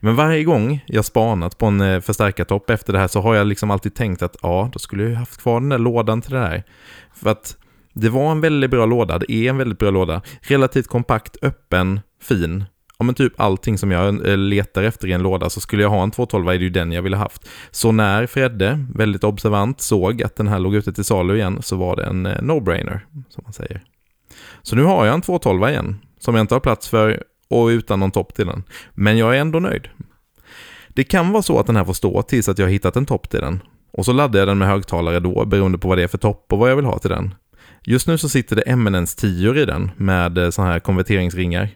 Men varje gång jag spanat på en eh, förstärkartopp efter det här så har jag liksom alltid tänkt att ja, då skulle jag ju haft kvar den där lådan till det här. För att det var en väldigt bra låda, det är en väldigt bra låda. Relativt kompakt, öppen, fin. Ja men typ allting som jag eh, letar efter i en låda så skulle jag ha en 212 är det ju den jag ville haft. Så när Fredde, väldigt observant, såg att den här låg ute till salu igen så var det en eh, no-brainer, som man säger. Så nu har jag en 212 igen, som jag inte har plats för och utan någon topp till den. Men jag är ändå nöjd. Det kan vara så att den här får stå tills att jag har hittat en topp till den. Och så laddar jag den med högtalare då, beroende på vad det är för topp och vad jag vill ha till den. Just nu så sitter det MNNs 10 i den med eh, sådana här konverteringsringar.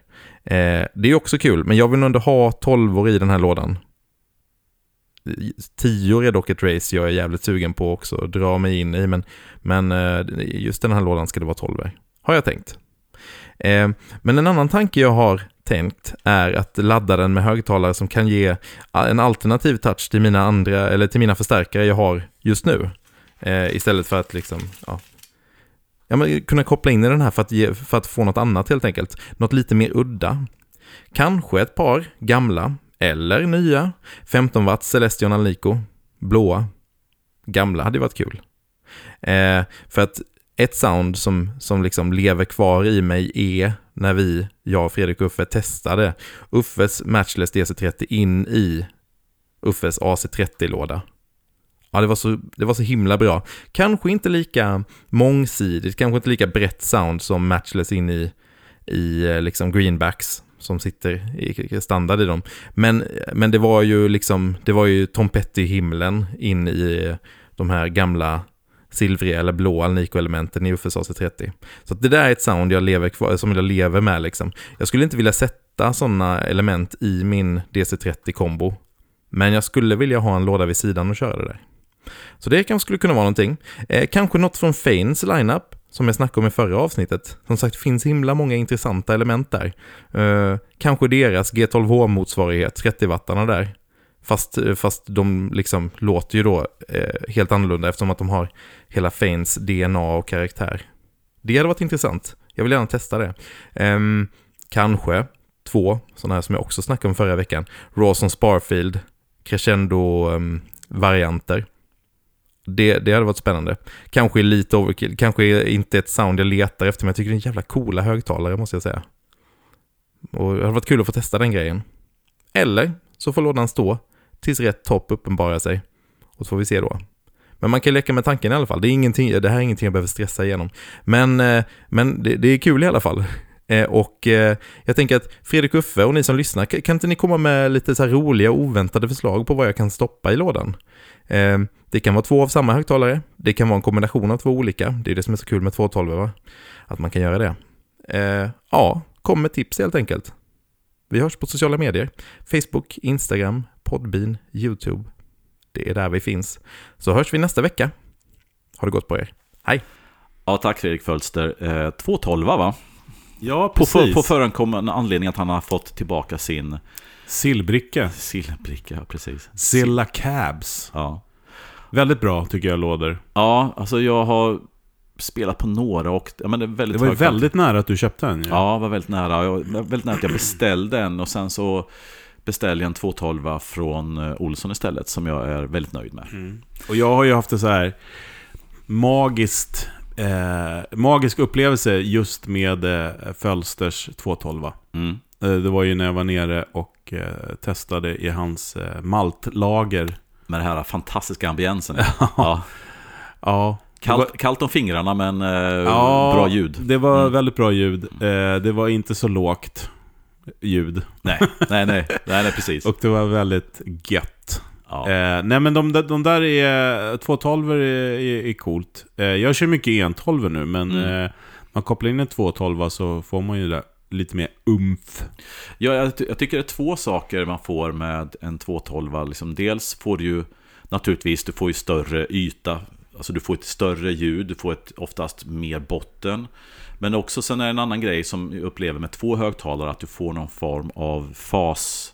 Eh, det är också kul, men jag vill nog ändå ha 12 i den här lådan. 10 är dock ett race jag är jävligt sugen på också att dra mig in i, men, men eh, just den här lådan ska det vara 12 Har jag tänkt. Eh, men en annan tanke jag har tänkt är att ladda den med högtalare som kan ge en alternativ touch till mina andra, eller till mina förstärkare jag har just nu. Eh, istället för att liksom, ja, ja, men kunna koppla in i den här för att, ge, för att få något annat helt enkelt. Något lite mer udda. Kanske ett par gamla, eller nya, 15 watt Celestion Alnico, blåa. Gamla hade varit kul. Eh, för att ett sound som, som liksom lever kvar i mig är när vi, jag och Fredrik och Uffe testade Uffes Matchless DC30 in i Uffes AC30-låda. Ja, det var, så, det var så himla bra. Kanske inte lika mångsidigt, kanske inte lika brett sound som Matchless in i, i eh, liksom greenbacks som sitter i standard i dem. Men, eh, men det var ju liksom, det var ju Tom Petty-himlen in i eh, de här gamla silvriga eller blåa Alnico-elementen i UFS AC30. Så det där är ett sound jag lever kvar, som jag lever med liksom. Jag skulle inte vilja sätta sådana element i min DC30-kombo. Men jag skulle vilja ha en låda vid sidan och köra det där. Så det kanske skulle kunna vara någonting. Eh, kanske något från Fanes lineup, som jag snackade om i förra avsnittet. Som sagt, det finns himla många intressanta element där. Eh, kanske deras G12H-motsvarighet, 30-wattarna där. Fast, eh, fast de liksom låter ju då eh, helt annorlunda eftersom att de har hela Fanes DNA och karaktär. Det hade varit intressant. Jag vill gärna testa det. Ehm, kanske två sådana här som jag också snackade om förra veckan. Rawson Sparfield, Crescendo-varianter. Ehm, det, det hade varit spännande. Kanske lite overkill, kanske inte ett sound jag letar efter, men jag tycker det är en jävla coola högtalare måste jag säga. Och det hade varit kul att få testa den grejen. Eller så får lådan stå tills rätt topp uppenbarar sig. Och så får vi se då. Men man kan leka med tanken i alla fall. Det, är ingenting, det här är ingenting jag behöver stressa igenom. Men, eh, men det, det är kul i alla fall. Eh, och eh, jag tänker att Fredrik Uffe och ni som lyssnar, kan inte ni komma med lite så här roliga oväntade förslag på vad jag kan stoppa i lådan? Ehm, det kan vara två av samma högtalare, det kan vara en kombination av två olika, det är det som är så kul med 212 va? Att man kan göra det. Ehm, ja, kom med tips helt enkelt. Vi hörs på sociala medier, Facebook, Instagram, Podbean, YouTube. Det är där vi finns. Så hörs vi nästa vecka. Ha det gott på er. Hej! Ja, tack Fredrik Fölster. Eh, 212 va? Ja, precis. På, för, på förankommande anledning att han har fått tillbaka sin... Sillbricka. Sillbricka, precis. Silla Cabs. Ja. Väldigt bra tycker jag lådor. Ja, alltså jag har spelat på några och ja, men det, väldigt det var väldigt nära att du köpte en. Ja, ja var väldigt nära. Jag, väldigt nära att jag beställde en och sen så beställde jag en 212 från eh, Olsson istället som jag är väldigt nöjd med. Mm. Och jag har ju haft det så här magiskt eh, magisk upplevelse just med eh, Fölsters 212. Mm. Eh, det var ju när jag var nere och eh, testade i hans eh, maltlager. Med den här fantastiska ambiensen. ja. ja. Kallt, kallt om fingrarna men eh, ja, bra ljud. Det var mm. väldigt bra ljud. Eh, det var inte så lågt ljud. Nej, nej, nej, nej, nej precis. och det var väldigt gött. Ja. Eh, nej men de, de där är, 212 är, är, är coolt. Eh, jag kör mycket en-12 nu, men mm. eh, man kopplar in en 212 så får man ju det lite mer umf. Ja, jag, jag, tycker det är två saker man får med en 212. Liksom, dels får du ju naturligtvis, du får ju större yta. Alltså du får ett större ljud, du får ett oftast mer botten. Men också sen är det en annan grej som jag upplever med två högtalare, att du får någon form av fas.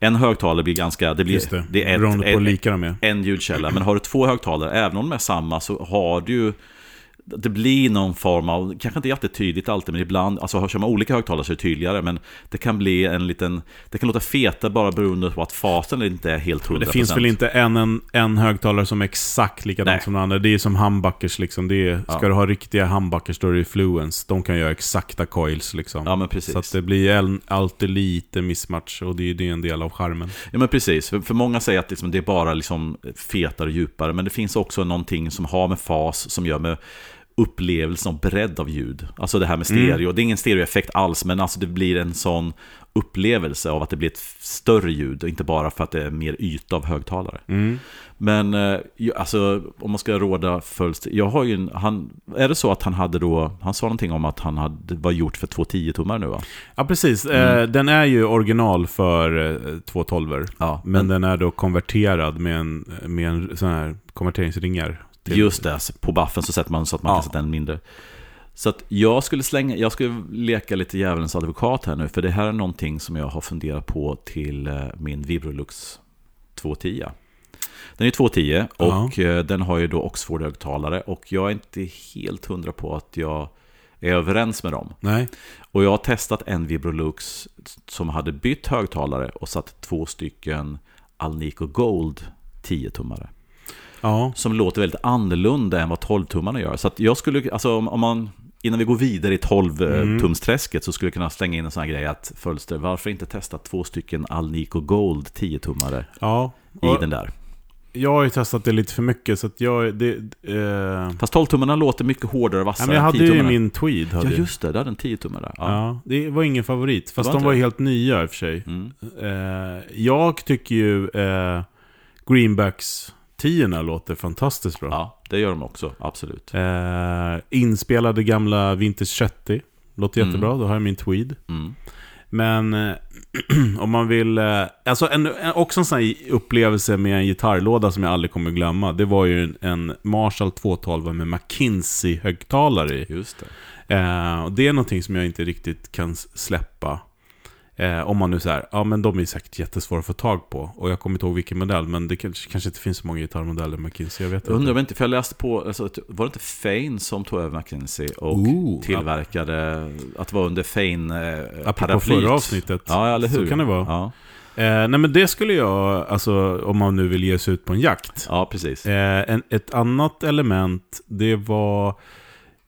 En högtalare blir ganska, det blir det. Det är ett, på lika de är. en ljudkälla. Men har du två högtalare, även om de är samma, så har du det blir någon form av, kanske inte jättetydligt alltid, men ibland, alltså kör man olika högtalare så är det tydligare, men det kan bli en liten, det kan låta feta bara beroende på att fasen inte är helt 100%. Det finns väl inte en, en, en högtalare som är exakt likadant som den andra. Det är som humbuckers liksom. Det är, ska ja. du ha riktiga humbuckers då är det Fluence. De kan göra exakta coils liksom. Ja men precis. Så att det blir en, alltid lite mismatch och det, det är en del av charmen. Ja men precis. För, för många säger att liksom, det är bara liksom fetare och djupare, men det finns också någonting som har med fas, som gör med upplevelsen av bredd av ljud. Alltså det här med stereo. Mm. Det är ingen stereoeffekt alls, men alltså det blir en sån upplevelse av att det blir ett större ljud, och inte bara för att det är mer yta av högtalare. Mm. Men eh, alltså, om man ska råda följst, jag har ju en, han, är det så att han hade då, han sa någonting om att han hade, var gjort för två 10-tummar nu va? Ja precis, mm. eh, den är ju original för eh, två 12 ja, men, men, den är då konverterad med en, med en sån här konverteringsringar till... Just det, på buffen så sätter man så att man ja. kan sätta en mindre. Så att jag skulle slänga, jag skulle leka lite djävulens advokat här nu, för det här är någonting som jag har funderat på till eh, min Vibrolux 210. Den är 210 och ja. Eh, den har ju då Oxford-högtalare och jag är inte helt hundra på att jag är överens med dem. Nej. Och jag har testat en Vibrolux som hade bytt högtalare och satt två stycken Alnico Gold 10-tummare ja. som låter väldigt annorlunda än vad 12-tummarna gör. Så att jag skulle, alltså om man, innan vi går vidare i 12-tumsträsket mm. så skulle jag kunna slänga in en sån här grej att Fölster, varför inte testa två stycken Alnico Gold 10-tummare ja. i den där? jag har ju testat det lite för mycket så att jag... Det, eh, Fast 12-tummarna låter mycket hårdare och ja, vassare men jag hade ju 10-tummarna. min Tweed. Hade Ja, just det. Du hade en 10-tummare där. Ja. Ja, det var ingen favorit. Fast var de var ju helt nya i och för sig. Mm. Eh, jag tycker ju eh, Greenbacks 10 låter fantastiskt bra. ja, det gör de också. Absolut. Eh, inspelade gamla Vintage 30. Låter Mm. jättebra, då har jag min Tweed. Mm. Men eh, om man vill... Eh, alltså en, också en sån här upplevelse med en gitarrlåda som jag aldrig kommer glömma. Det var ju en, en Marshall 212 med McKinsey-högtalare i. Just det. Eh, och det är någonting som jag inte riktigt kan släppa. Eh, om man nu säger, ja men de är säkert jättesvåra att få tag på. Och jag kommer inte ihåg vilken modell, men det kanske, kanske inte finns så många gitarrmodeller McKinsey, jag vet Jag undrar inte. om inte, för jag läste på, alltså, att- var det inte Fane som tog över McKinsey och Ooh, tillverkade, att det var under Fane eh, förra avsnittet. Ja, eller hur? Så kan det vara. Ja, Eh, nej men det skulle jag, alltså om man nu vill ge sig ut på en jakt. ja precis. Eh, en, ett annat element, det var...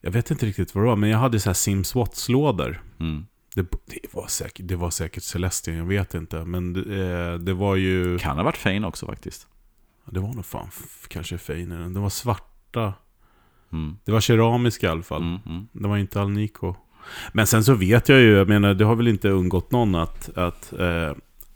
Jag vet inte riktigt vad det var, men jag hade så här Sims Watts-lådor. Mm. Det, det, var säkert, det var säkert Celestion, jag vet inte. Men det, eh, det var ju... Kan ha varit Fane också faktiskt. Det var nog fan kanske Feiner. De var svarta. Mm. Det var keramiska i alla fall. Mm, mm. Det var inte Alnico. Men sen så vet jag ju, jag menar det har väl inte undgått någon att, att eh,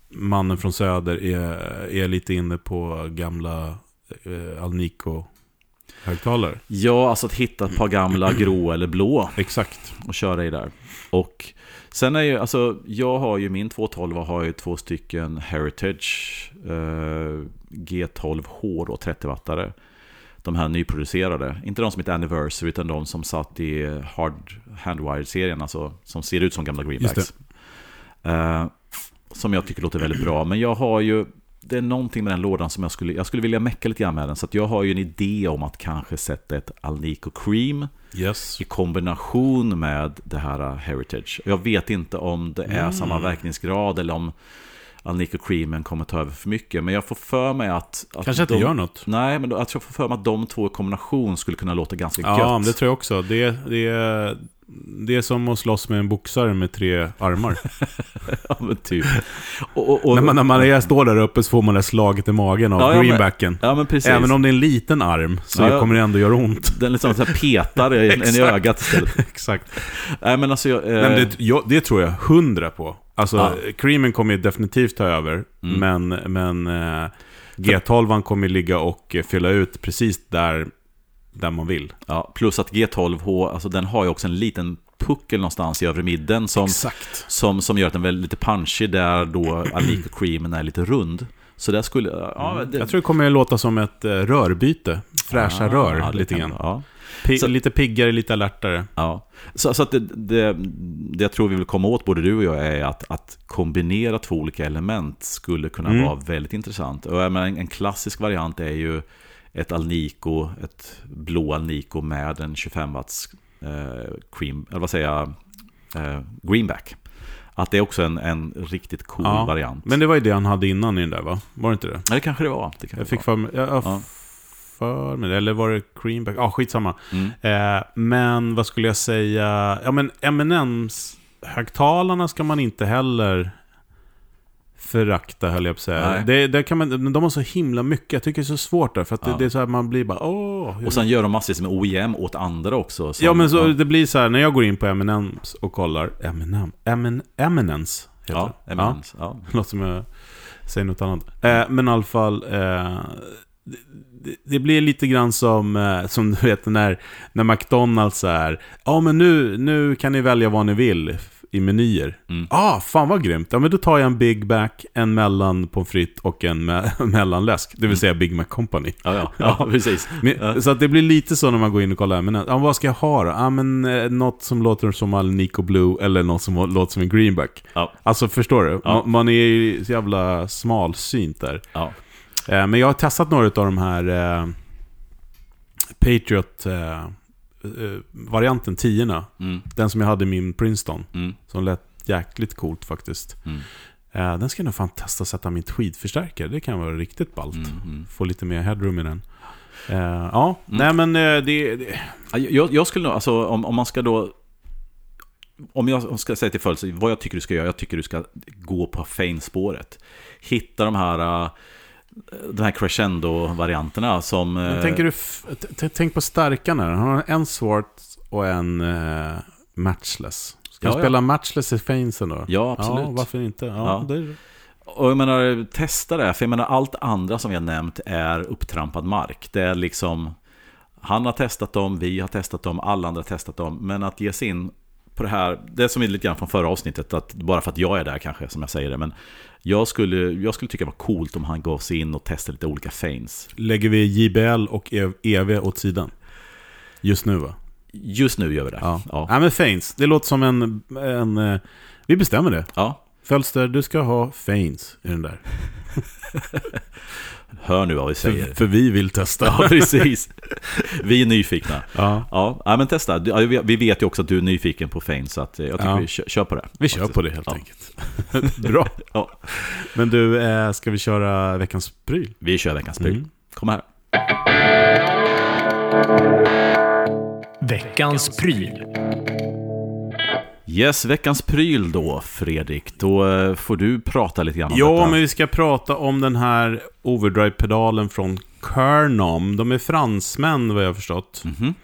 mannen från Söder är, är lite inne på gamla eh, Alnico-högtalare. Ja, alltså att hitta ett par gamla grå eller blå Exakt. och köra i där. Och sen är ju, alltså jag har ju min 212 och har ju två stycken Heritage eh, G12H då, 30-wattare. De här nyproducerade. Inte de som heter Anniversary utan de som satt i Hard Handwired-serien, alltså som ser ut som gamla Greenbacks. Eh, som jag tycker låter väldigt bra. Men jag har ju, det är någonting med den lådan som jag skulle, jag skulle vilja mecka lite grann med den. Så att jag har ju en idé om att kanske sätta ett Alnico Cream Yes. i kombination med det här uh, Heritage. Jag vet inte om det är Mm. samma verkningsgrad eller om Alnico Creamen kommer ta över för mycket. Men jag får för mig att... att Kanske inte de, gör något. Nej, men att jag får för mig att de två i kombination skulle kunna låta ganska Ja, gött. men det tror jag också. Det, det, är- det är som att slåss med en boxare med tre armar. ja, men typ. Och, och, och, när, man, när man är, står där uppe så får man det slaget i magen av Ja, ja, men- greenbacken. ja, men. Även om det är en liten arm så Ja, kommer det ändå göra ont. Den liksom så här petar en i ögat istället. Exakt. Nej, men alltså... Jag, eh, Nej, men det, jag, det tror jag hundra på. Alltså, Ja. creamen kommer ju definitivt ta över. Mm. Men, men eh, G12 kommer ligga och eh, fylla ut precis där, där man vill. ja, plus att G12H, alltså den har ju också en liten puckel någonstans i övre midden som, Exakt. som, som gör att den är lite punchy där då Alnico Creamen är lite rund. Så där skulle... Ja, det, Mm. Jag tror det kommer att låta som ett eh, rörbyte. Fräscha Ah, rör ja, det lite grann. Ja. Pi- Så- lite piggare, lite alertare. Ja, så, så att det, det, det jag tror vi vill komma åt, både du och jag, är att, att kombinera två olika element skulle kunna Mm. vara väldigt intressant. Och menar, en, en klassisk variant är ju ett Alnico, ett blå Alnico med en 25 watts eh, cream, eller vad säger jag, eh, greenback. Att det är också en, en riktigt cool Ja, variant. Men det var ju det han hade innan i den där va? Var det inte det? Ja, det kanske det var. Det kanske Jag fick för mig, jag, jag Ja. för mig. Eller var det creamback? Ja, skitsamma. var. Mm. Eh, men vad skulle jag säga? Ja, men M&M's högtalarna ska man inte heller förakta, höll jag på att säga. Det, det kan man, de har så himla mycket. Jag tycker det är så svårt där. För att Ja. det, det är så här, man blir bara åh. Och sen gör de massvis med OEM åt andra också. som- ja, men så ja. det blir så här, när jag går in på M&M's och kollar. M&M, M&M, M&M's heter Ja, det. M&M's, ja. Det låter som jag säger något annat. Eh, men i alla fall, eh, det, det- det blir lite grann som, eh, som du vet när, när McDonalds är, ja men nu, nu kan ni välja vad ni vill i menyer. Mm. Ah, fan vad grymt. Ja men då tar jag en Big Mac, en mellan pommes frites och en me- mellanläsk. Det vill säga Big Mac Company. Ja, ja, ja, precis. Men. Så att det blir lite så när man går in och kollar. Men, ja, vad ska jag ha då? Ja, men, eh, något som låter som Alnico Blue eller något som låter som en greenback. Ja. Alltså förstår du? Ja. Man, man är ju så jävla smalsynt där. Ja. Eh, men jag har testat några av de här eh, Patriot eh, varianten 10 Mm, Den som jag hade i min Princeton. mm, Som lät jäkligt coolt faktiskt. mm, Eh, den ska jag nog fan testa att sätta min tweed-förstärkare. Det kan vara riktigt ballt. mm, mm. Få lite mer headroom i den. Eh, ja, Mm. nej men eh, det, det... Ja, Jag, jag skulle nog, alltså om, om man ska då... Om jag ska säga till följelse, vad jag tycker du ska göra, jag tycker du ska gå på Fane-spåret. Hitta de här äh, de här crescendo-varianterna som... Men eh, tänker du, tänk på starkarna. Han har en Swart och en eh, Matchless. Ska Ja, du ja. spela Matchless i Fainsen då? Ja, absolut. Ja, varför inte? Ja, Ja. Det, Och jag menar, testa det. För jag menar, allt andra som vi har nämnt är upptrampad mark. Det är liksom... Han har testat dem, vi har testat dem, alla andra har testat dem. Men att ge sig in på det här, det som är lite grann från förra avsnittet, att bara för att jag är där kanske, som jag säger det, men jag skulle, jag skulle tycka det var coolt om han gav sig in och testade lite olika feins. lägger vi JBL och E- EV åt sidan. Just nu va? Just nu gör vi det. Ja. Ja. ja men Fains, det låter som en... en eh, vi bestämmer det. ja. Fölster, du ska ha Fains i den där. Hör nu vad vi För, säger. för vi vill testa. Ja, precis. Vi är nyfikna. Ja, Ja, ja, men testa. Vi- vet ju också att du är nyfiken på Fein, så att eh, jag tycker Ja. vi kör, kör på det. vi kör på det helt Ja. enkelt. Bra. Ja. Men du, eh, ska vi köra veckans pryl? Vi kör veckans pryl. Mm. Kom här. Veckans pryl. Yes, veckans pryl då, Fredrik. Då eh, får du prata lite grann om Ja, detta. men vi ska prata om den här overdrive-pedalen från Kernom. De är fransmän vad jag har förstått. Mhm.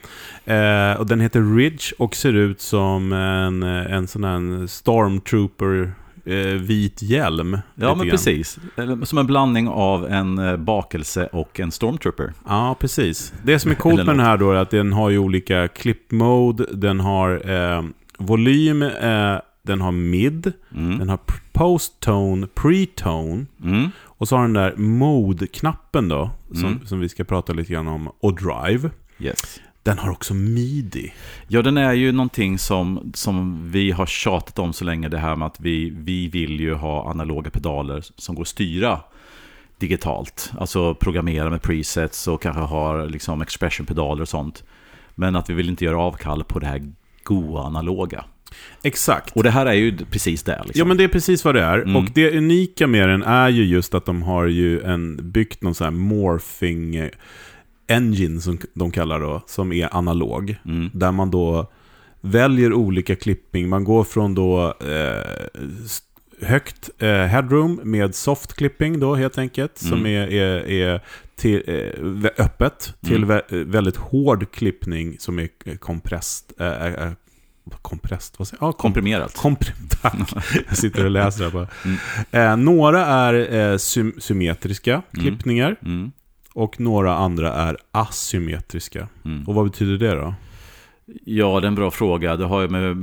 Eh, och den heter Ridge och ser ut som en, en sån här Stormtrooper eh, vit hjälm. Ja, men grann. precis. Som en blandning av en eh, bakelse och en stormtrooper. Ja, precis. Det som är coolt med den här då är att den har ju olika clip mode, den har eh, volym, eh, den har mid, Mm. den har post-tone, pre-tone. Mm. Och så har den där mode-knappen då, som, Mm. som vi ska prata lite grann om, och drive. Yes. Den har också midi. Ja, den är ju någonting som, som vi har tjatat om så länge, det här med att vi, vi vill ju ha analoga pedaler som går att styra digitalt. Alltså programmera med presets och kanske ha liksom expression-pedaler och sånt. Men att vi vill inte göra avkall på det här goa analoga. Exakt. Och det här är ju precis det. Liksom. Ja, men det är precis vad det är. Mm. Och det unika med den är ju just att de har ju en, byggt någon sån här morphing engine, som de kallar det, som är analog. Mm. Där man då väljer olika klippning. Man går från då eh, högt eh, headroom med soft clipping då helt enkelt. Som Mm. är, är, är till, eh, öppet till Mm. vä- väldigt hård klippning som är eh, kompressed. Eh, eh, vad säger jag? Ja, kom, Komprimerat. kompre, tack. Jag sitter och läser här bara. Mm. Eh, några är eh, sym symmetriska klippningar. Mm. Och några andra är asymmetriska. Mm. Och vad betyder det då? Ja, det är en bra fråga. Det har ju med,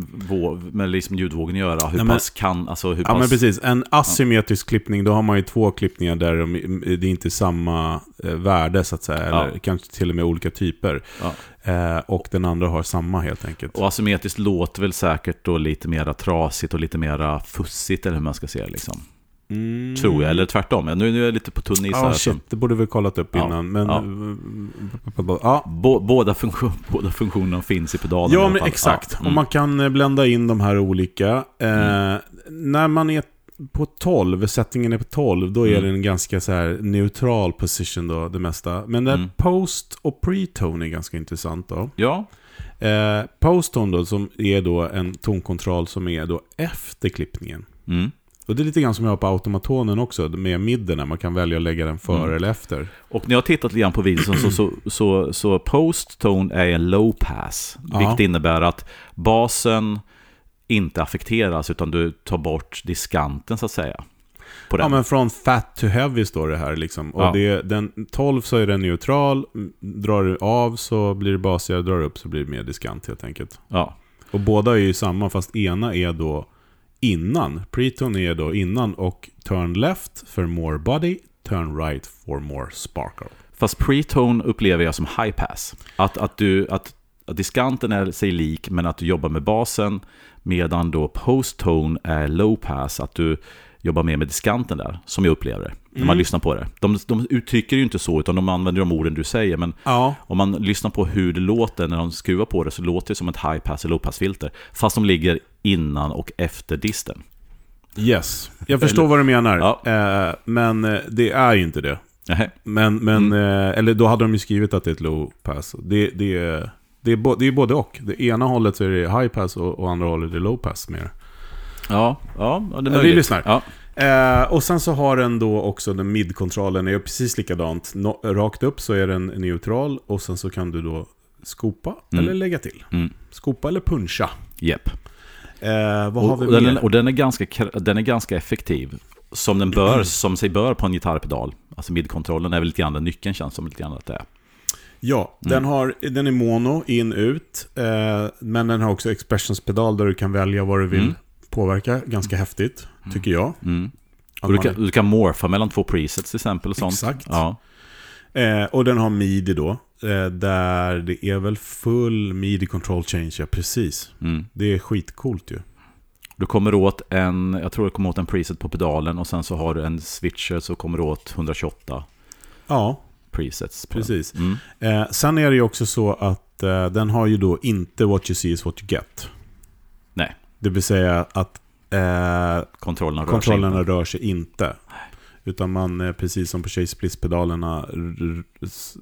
med liksom ljudvågen att göra. Hur Nej, men- pass kan, alltså hur Ja pass... men precis, en asymmetrisk klippning, då har man ju två klippningar där de, det är inte samma eh, värde så att säga. Eller Ja. kanske till och med olika typer. Ja. Eh, och den andra har samma helt enkelt. Och asymmetriskt låter väl säkert då lite mera trasigt och lite mera fussigt eller hur man ska säga det liksom. Mm. Tror jag, eller tvärtom. Nu, nu är jag lite på tunn is Ja, här. shit, det borde vi kollat upp Ja, innan. Men, ja. ja. Bå, båda, funktion, båda funktionerna finns i pedalen Ja, men exakt. Ja, Och mm. man kan eh, blända in de här olika. Eh, När man är på 12, settingen är på 12, då är Mm. det en ganska så här neutral position då, det mesta. Men där Mm. post och pre-tone är ganska intressant då. Ja, Eh, post-tone då, som är då en tonkontroll som är då efter klippningen. mm. Och det är lite grann som jag har på automatonen också, med midderna. Man kan välja att lägga den före Mm. eller efter. Och när jag har tittat lite grann på videon så, så, så, så post-tone är en low pass. Ja. Vilket innebär att basen inte affekteras utan du tar bort diskanten så att säga. Ja, men från fat to heavy står det här liksom. Och Ja. det, den, 12 så är den neutral, Mm, drar du av så blir det basigare, drar du upp så blir det mer diskant helt enkelt. ja. Och båda är ju samma, fast ena är då innan. preton är e då innan och turn left för more body, turn right for more sparkle. Fast pre-tone upplever jag som high pass. Att, att, du, att, att diskanten är sig lik men att du jobbar med basen medan då post-tone är low pass. Att du jobbar mer med diskanten där, som jag upplever det. När man Mm. lyssnar på det. De, de uttrycker ju inte så, utan de använder de orden du säger. Men Ja, om man lyssnar på hur det låter när de skruvar på det så låter det som ett high pass eller low pass filter. Fast de ligger innan och efter disten. yes. Jag förstår vad du menar. Ja. Eh, men eh, det är ju inte det. Men, men eh, eller då hade de ju skrivit att det är ett low pass. Det, det, är- det, är, bo, det är både och. Det ena hållet så är det high pass och, och andra hållet är low pass mer. Ja, ja, det är vi möjligt. lyssnar. Ja. Eh, och sen så har den då också den mid-kontrollen, är precis likadant. No, rakt upp så är den neutral och sen så kan du då skopa Mm. eller lägga till. Mm. Skopa eller puncha. Japp. Eh, vad Och, har vi och, den, mer? är- och den, är ganska, kr- den är ganska effektiv. Som den bör, som sig bör på en gitarrpedal. Alltså midkontrollen är väl lite grann den nyckeln känns som lite grann att det är. Ja, Mm. den, har, den är mono, in, ut. Eh, men den har också expressionspedal där du kan välja vad du vill Mm. Påverka. Ganska häftigt, tycker jag. Mm. Du kan, du kan morfa mellan två presets till exempel. Och sånt. Exakt. Ja. Eh, och den har midi då. Eh, där det är väl full midi control change, ja precis. Mm. Det är skitcoolt ju. Du kommer åt en, jag tror du kommer åt en preset på pedalen och sen så har du en switcher så kommer du åt 128 Ja, presets. Precis. Mm. Eh, sen är det ju också så att eh, den har ju då inte what you see is what you get. Det vill säga att eh, Kontrollerna rör sig kontrollerna inte. rör sig inte. Utan man, eh, precis som på Chase Bliss-pedalerna, r- s-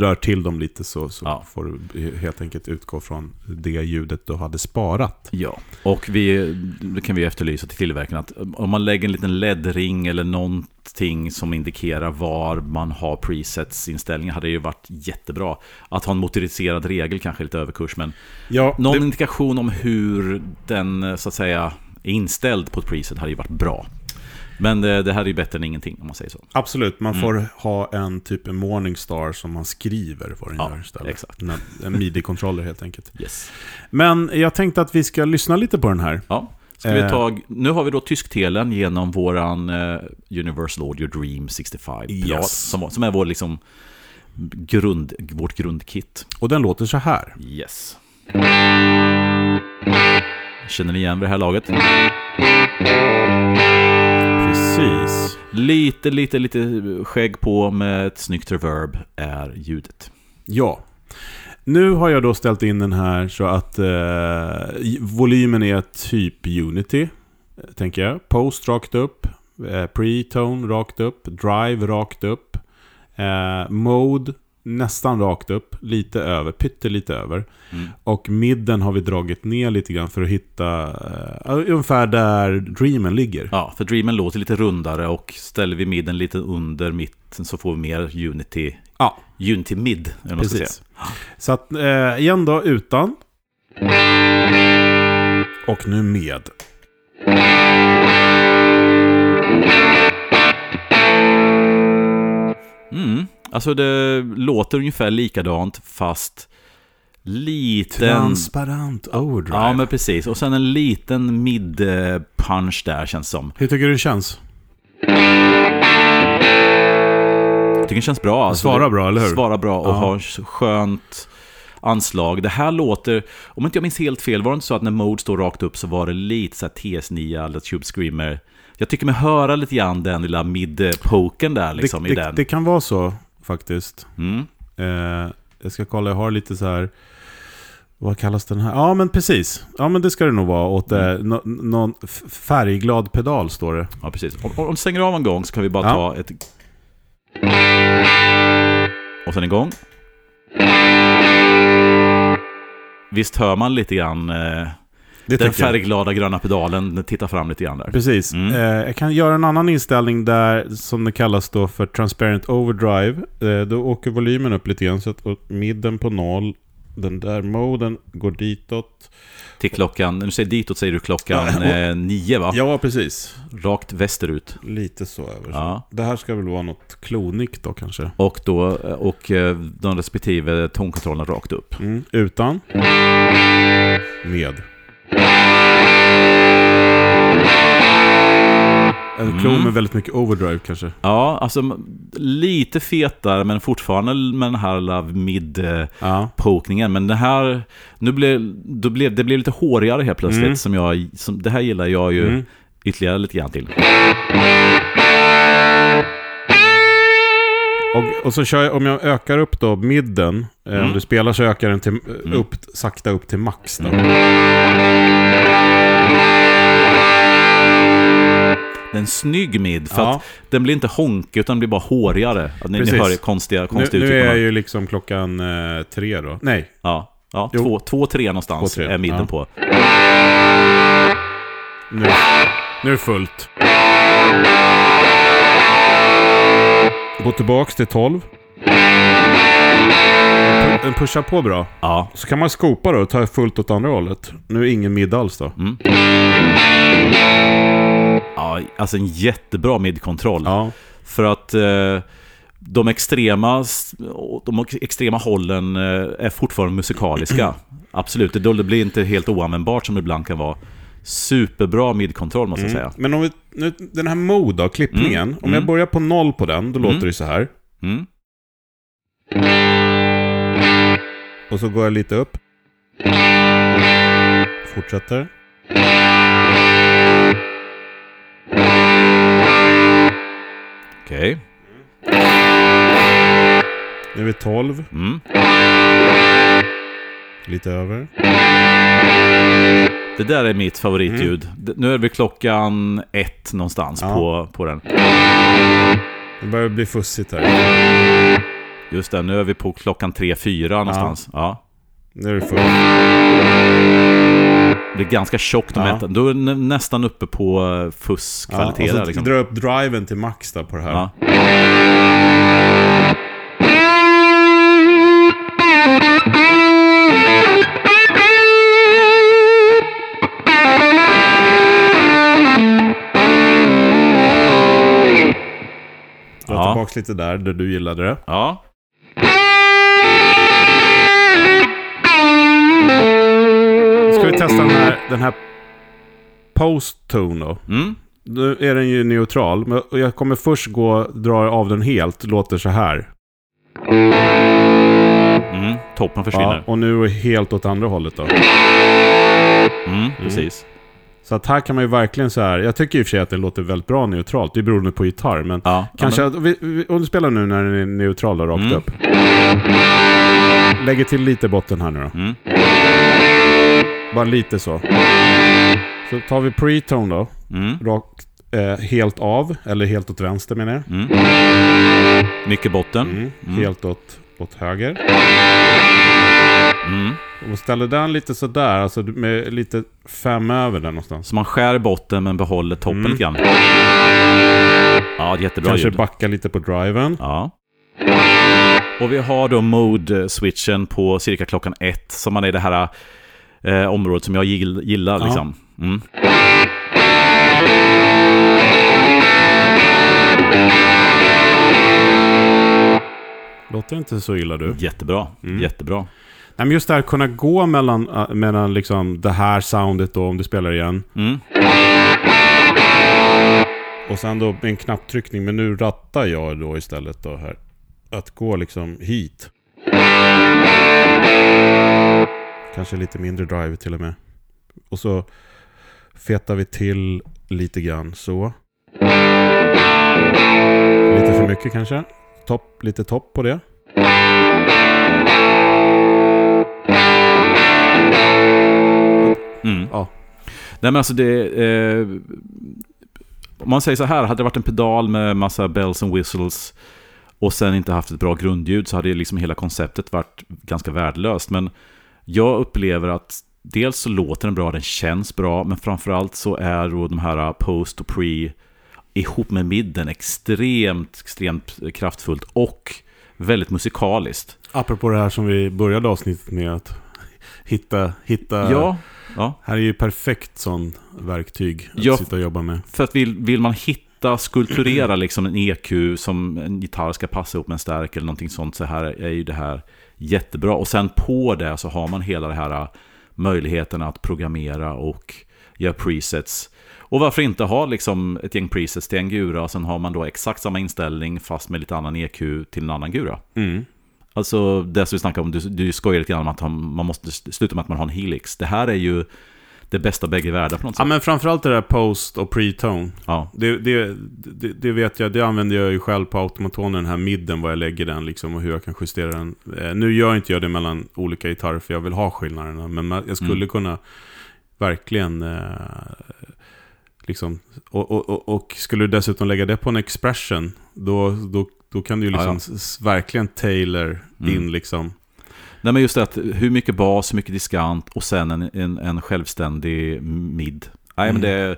rör till dem lite så, så Ja. får du helt enkelt utgå från det ljudet du hade sparat. Ja, och vi, det kan vi efterlysa till tillverkaren att om man lägger en liten LED-ring eller någonting som indikerar var man har presets inställningar hade det ju varit jättebra. Att ha en motoriserad regel kanske är lite överkurs, men Ja, någon det, indikation om hur den så att säga är inställd på ett preset hade ju varit bra. Men det, det här är ju bättre än ingenting om man säger så. absolut. Man Mm. får ha en typ en Morningstar som man skriver vad den Ja, gör istället. exakt. En, midi-kontroller helt enkelt. Yes. Men jag tänkte att vi ska lyssna lite på den här. Ja, ska vi Eh. ta, nu har vi då tysktelen genom våran eh, Universal Audio Dream 65 Yes. Som, som är vår liksom grund, vårt grundkit. Och den låter så här. Yes. Känner ni igen vid det här laget? Precis. Lite, lite, lite skägg på med ett snyggt reverb är ljudet. Ja. Nu har jag då ställt in den här så att eh, volymen är typ Unity, tänker jag. Post rakt upp, eh, pre-tone rakt upp, drive rakt upp, eh, mode nästan rakt upp, lite över, pyttelite över. Mm. Och midden har vi dragit ner lite grann för att hitta eh, ungefär där Dreamen ligger. Ja, för Dreamen låter lite rundare och ställer vi midden lite under mitten så får vi mer Unity, Ja, Unity mid. precis. Så att, eh, igen då, utan. Och nu med. Mm. Alltså det låter ungefär likadant fast liten... Transparent overdrive. Ja, men precis. Och sen en liten mid-punch där känns som. Hur tycker du det känns? Jag tycker det känns bra. Alltså, Svarar bra, eller hur? Svarar bra och Ja. har skönt anslag. Det här låter, om inte jag minns helt fel, var det inte så att när Mode står rakt upp så var det lite så här TS9 eller Tube Screamer. Jag tycker mig höra lite grann den lilla mid-poken där liksom det, i det, den. det kan vara så faktiskt. Mm. Eh, jag ska kolla, jag har lite så här... Vad kallas den här? Ja, men precis. Ja, men det ska det nog vara. Åt eh, Mm. nå- någon färgglad pedal, står det. Ja, precis. Om, om du stänger av en gång så kan vi bara Ja. ta ett... Och sen en gång. Visst hör man lite grann eh, Det den färgglada gröna pedalen titta fram lite grann där. Precis. Mm. Eh, jag kan göra en annan inställning där som det kallas då för Transparent Overdrive. Eh, då åker volymen upp lite grann så att midden på noll. Den där moden går ditåt. Till klockan, när du säger ditåt säger du klockan Ja, och- eh, nio va? Ja, precis. Rakt västerut. Lite så över. Ja. Det här ska väl vara något klonik då kanske. Och, då, och eh, de respektive tonkontrollerna rakt upp. Mm. Utan. Med. En Mm. klon med väldigt mycket overdrive kanske. Ja, alltså lite fetare men fortfarande med den här lilla mid-pokningen. Ja. Men det här, nu blev, då blev, det blev lite hårigare helt plötsligt. Mm. Som jag, som, det här gillar jag ju Mm. ytterligare lite grann till. Och, och så kör jag, om jag ökar upp då midden. eh, Om Mm. du spelar så ökar den till, eh, upp, sakta upp till max. Då. Det är en snygg mid, för Ja. att den blir inte honkig utan den blir bara hårigare. Ni, ni hör konstiga, Nu, konstiga nu uttryck. är jag ju liksom klockan eh, tre då. Nej, Ja, ja Jo. två, två, tre någonstans Två, tre, är midden ja. på. nu, nu är det fullt. Gå tillbaks till 12. Den pushar på bra. Ja. Så kan man skopa då och ta fullt åt andra hållet. Nu är ingen mid alls då. Mm. Ja, alltså en jättebra midkontroll. Ja. För att eh, de, extrema, de extrema hållen eh, är fortfarande musikaliska. Absolut, det, det blir inte helt oanvändbart som det ibland kan vara. Superbra midkontroll måste jag säga. Men om vi, nu, den här mode då, klippningen. Mm. Om jag Mm. börjar på noll på den, då låter det så här. Mm. Och så går jag lite upp. Fortsätter. Okej. Nu är vi 12. Mm. Lite över. Det där är mitt favoritljud. D- Nu är vi klockan ett någonstans Ja. på, på den. Det börjar bli fussigt här. Just det, nu är vi på klockan tre, fyra någonstans. Ja. Nu är det fullt. Det är ganska tjockt och Ja. mättat. Då är nästan uppe på eh, Ja, och fusskvaliteter. så liksom. dra upp driven till max där på det här. Ja. Ja. tillbaks lite där, där du gillade det. ja. Ska vi testa den här, den här post-tone då? Mm. Nu är den ju neutral, men jag kommer först gå dra av den helt. Låter så här. Mm. Toppen försvinner. Ja, och nu helt åt andra hållet då. Mm. Precis. Så att här kan man ju verkligen så här. Jag tycker i och för sig att det låter väldigt bra neutralt. Det är beroende på gitarr. Men Ja. kanske Ja, att, vi, vi, om du spelar nu när den är neutral då, rakt Mm. upp. Lägger till lite botten här nu då. men, mm. Bara lite så. Så tar vi pre-tone då. Mm. Rakt, eh, helt av. Eller helt åt vänster menar jag. Mm. Mycket botten. Mm. Mm. Helt åt, åt höger. Mm. Och ställer den lite sådär. Alltså med lite fem över där någonstans. Så man skär botten men behåller toppen Mm. lite grann. Ja, jättebra Kanske ljud. backa lite på driven. Ja. Och vi har då mode-switchen på cirka klockan ett. Som man är i det här eh, området som jag gill, gillar. Ja. Liksom. Mm. Låter inte så illa du. Jättebra. Mm. Jättebra. Men just det här kunna gå mellan, äh, mellan liksom det här soundet då om du spelar igen. Mm. Och sen då en knapptryckning. Men nu rattar jag då istället då här. Att gå liksom hit. Kanske lite mindre drive till och med. Och så fetar vi till lite grann så. Lite för mycket kanske. Topp, lite topp på det. Mm. Ja. Nej men alltså det... Eh, om man säger så här, hade det varit en pedal med massa bells and whistles och sen inte haft ett bra grundljud så hade liksom hela konceptet varit ganska värdelöst. Men jag upplever att dels så låter den bra, den känns bra, men framförallt så är då de här post och pre ihop med midden extremt, extremt kraftfullt och väldigt musikaliskt. Apropå det här som vi började avsnittet med att hitta, hitta Ja, ja. Här är ju perfekt sån verktyg att Ja. sitta och jobba med. För att vill, vill man hitta, skulpturera liksom en EQ som en gitarr ska passa ihop med en stärk eller någonting sånt så här är ju det här jättebra. Och sen på det så har man hela det här äh, möjligheten att programmera och göra presets. Och varför inte ha liksom ett gäng presets till en gura och sen har man då exakt samma inställning fast med lite annan EQ till en annan gura. Mm. Alltså det som vi snackade om, du, du skojar lite grann om att man måste sluta med att man har en helix. Det här är ju det bästa bägge världar på något Ja sätt. men framförallt det där post och pre-tone. Ja, Det, det, det, det vet jag, det använder jag ju själv på automatonen, den här midden, var jag lägger den liksom och hur jag kan justera den. Eh, nu gör inte jag det mellan olika gitarrer för jag vill ha skillnaderna, men jag skulle Mm. kunna verkligen eh, liksom, och, och, och, och skulle du dessutom lägga det på en expression, då, då, då kan du ju liksom ja. verkligen tailor in Mm. liksom. Nej men just det att hur mycket bas, hur mycket diskant och sen en, en, en självständig mid. Nej men Mm. det,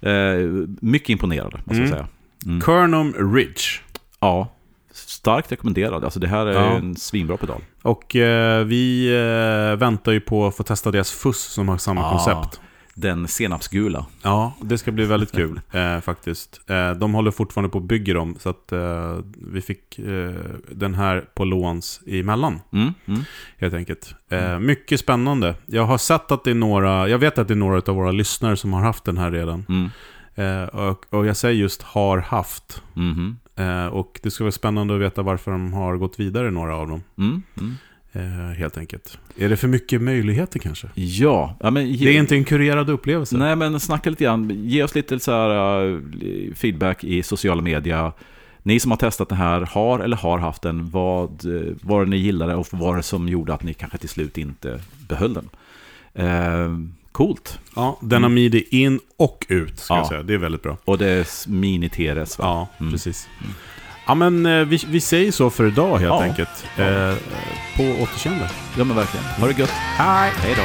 Eh, mycket imponerad, måste Mm. jag säga. Mm. Kernum Ridge. Ja, starkt rekommenderad. Alltså det här är Ja. en svinbra pedal. Och eh, vi eh, väntar ju på att få testa deras fuss som har samma Ah. koncept. Den senapsgula. Ja, det ska bli väldigt kul eh, faktiskt. Eh, de håller fortfarande på och bygger dem, så att eh, vi fick eh, den här på låns emellan, Mm, mm. helt enkelt. Eh, mycket spännande. Jag har sett att det är några, jag vet att det är några av våra lyssnare som har haft den här redan. Mm. Eh, och, och jag säger just har haft. Eh, och det ska vara spännande att veta varför de har gått vidare, några av dem. Mm. Mm. Eh, helt enkelt. Är det för mycket möjligheter kanske? Ja, ja men, ge, Det är inte en kurerad upplevelse. Nej, men snacka lite grann. Ge oss lite så här, uh, feedback i sociala medier. Ni som har testat den här, har eller har haft den, vad uh, var det ni gillade och vad det som gjorde att ni kanske till slut inte behöll den? Uh, coolt. Ja, den har midi in och ut, ska Ja. jag säga. Det är väldigt bra. Och det är mini-TRS va? Ja, Mm. Ja, men eh, vi, vi säger så för idag helt Ja. enkelt. Eh, på återseende. Ja men verkligen. Ha det gött. Hej! Hej då.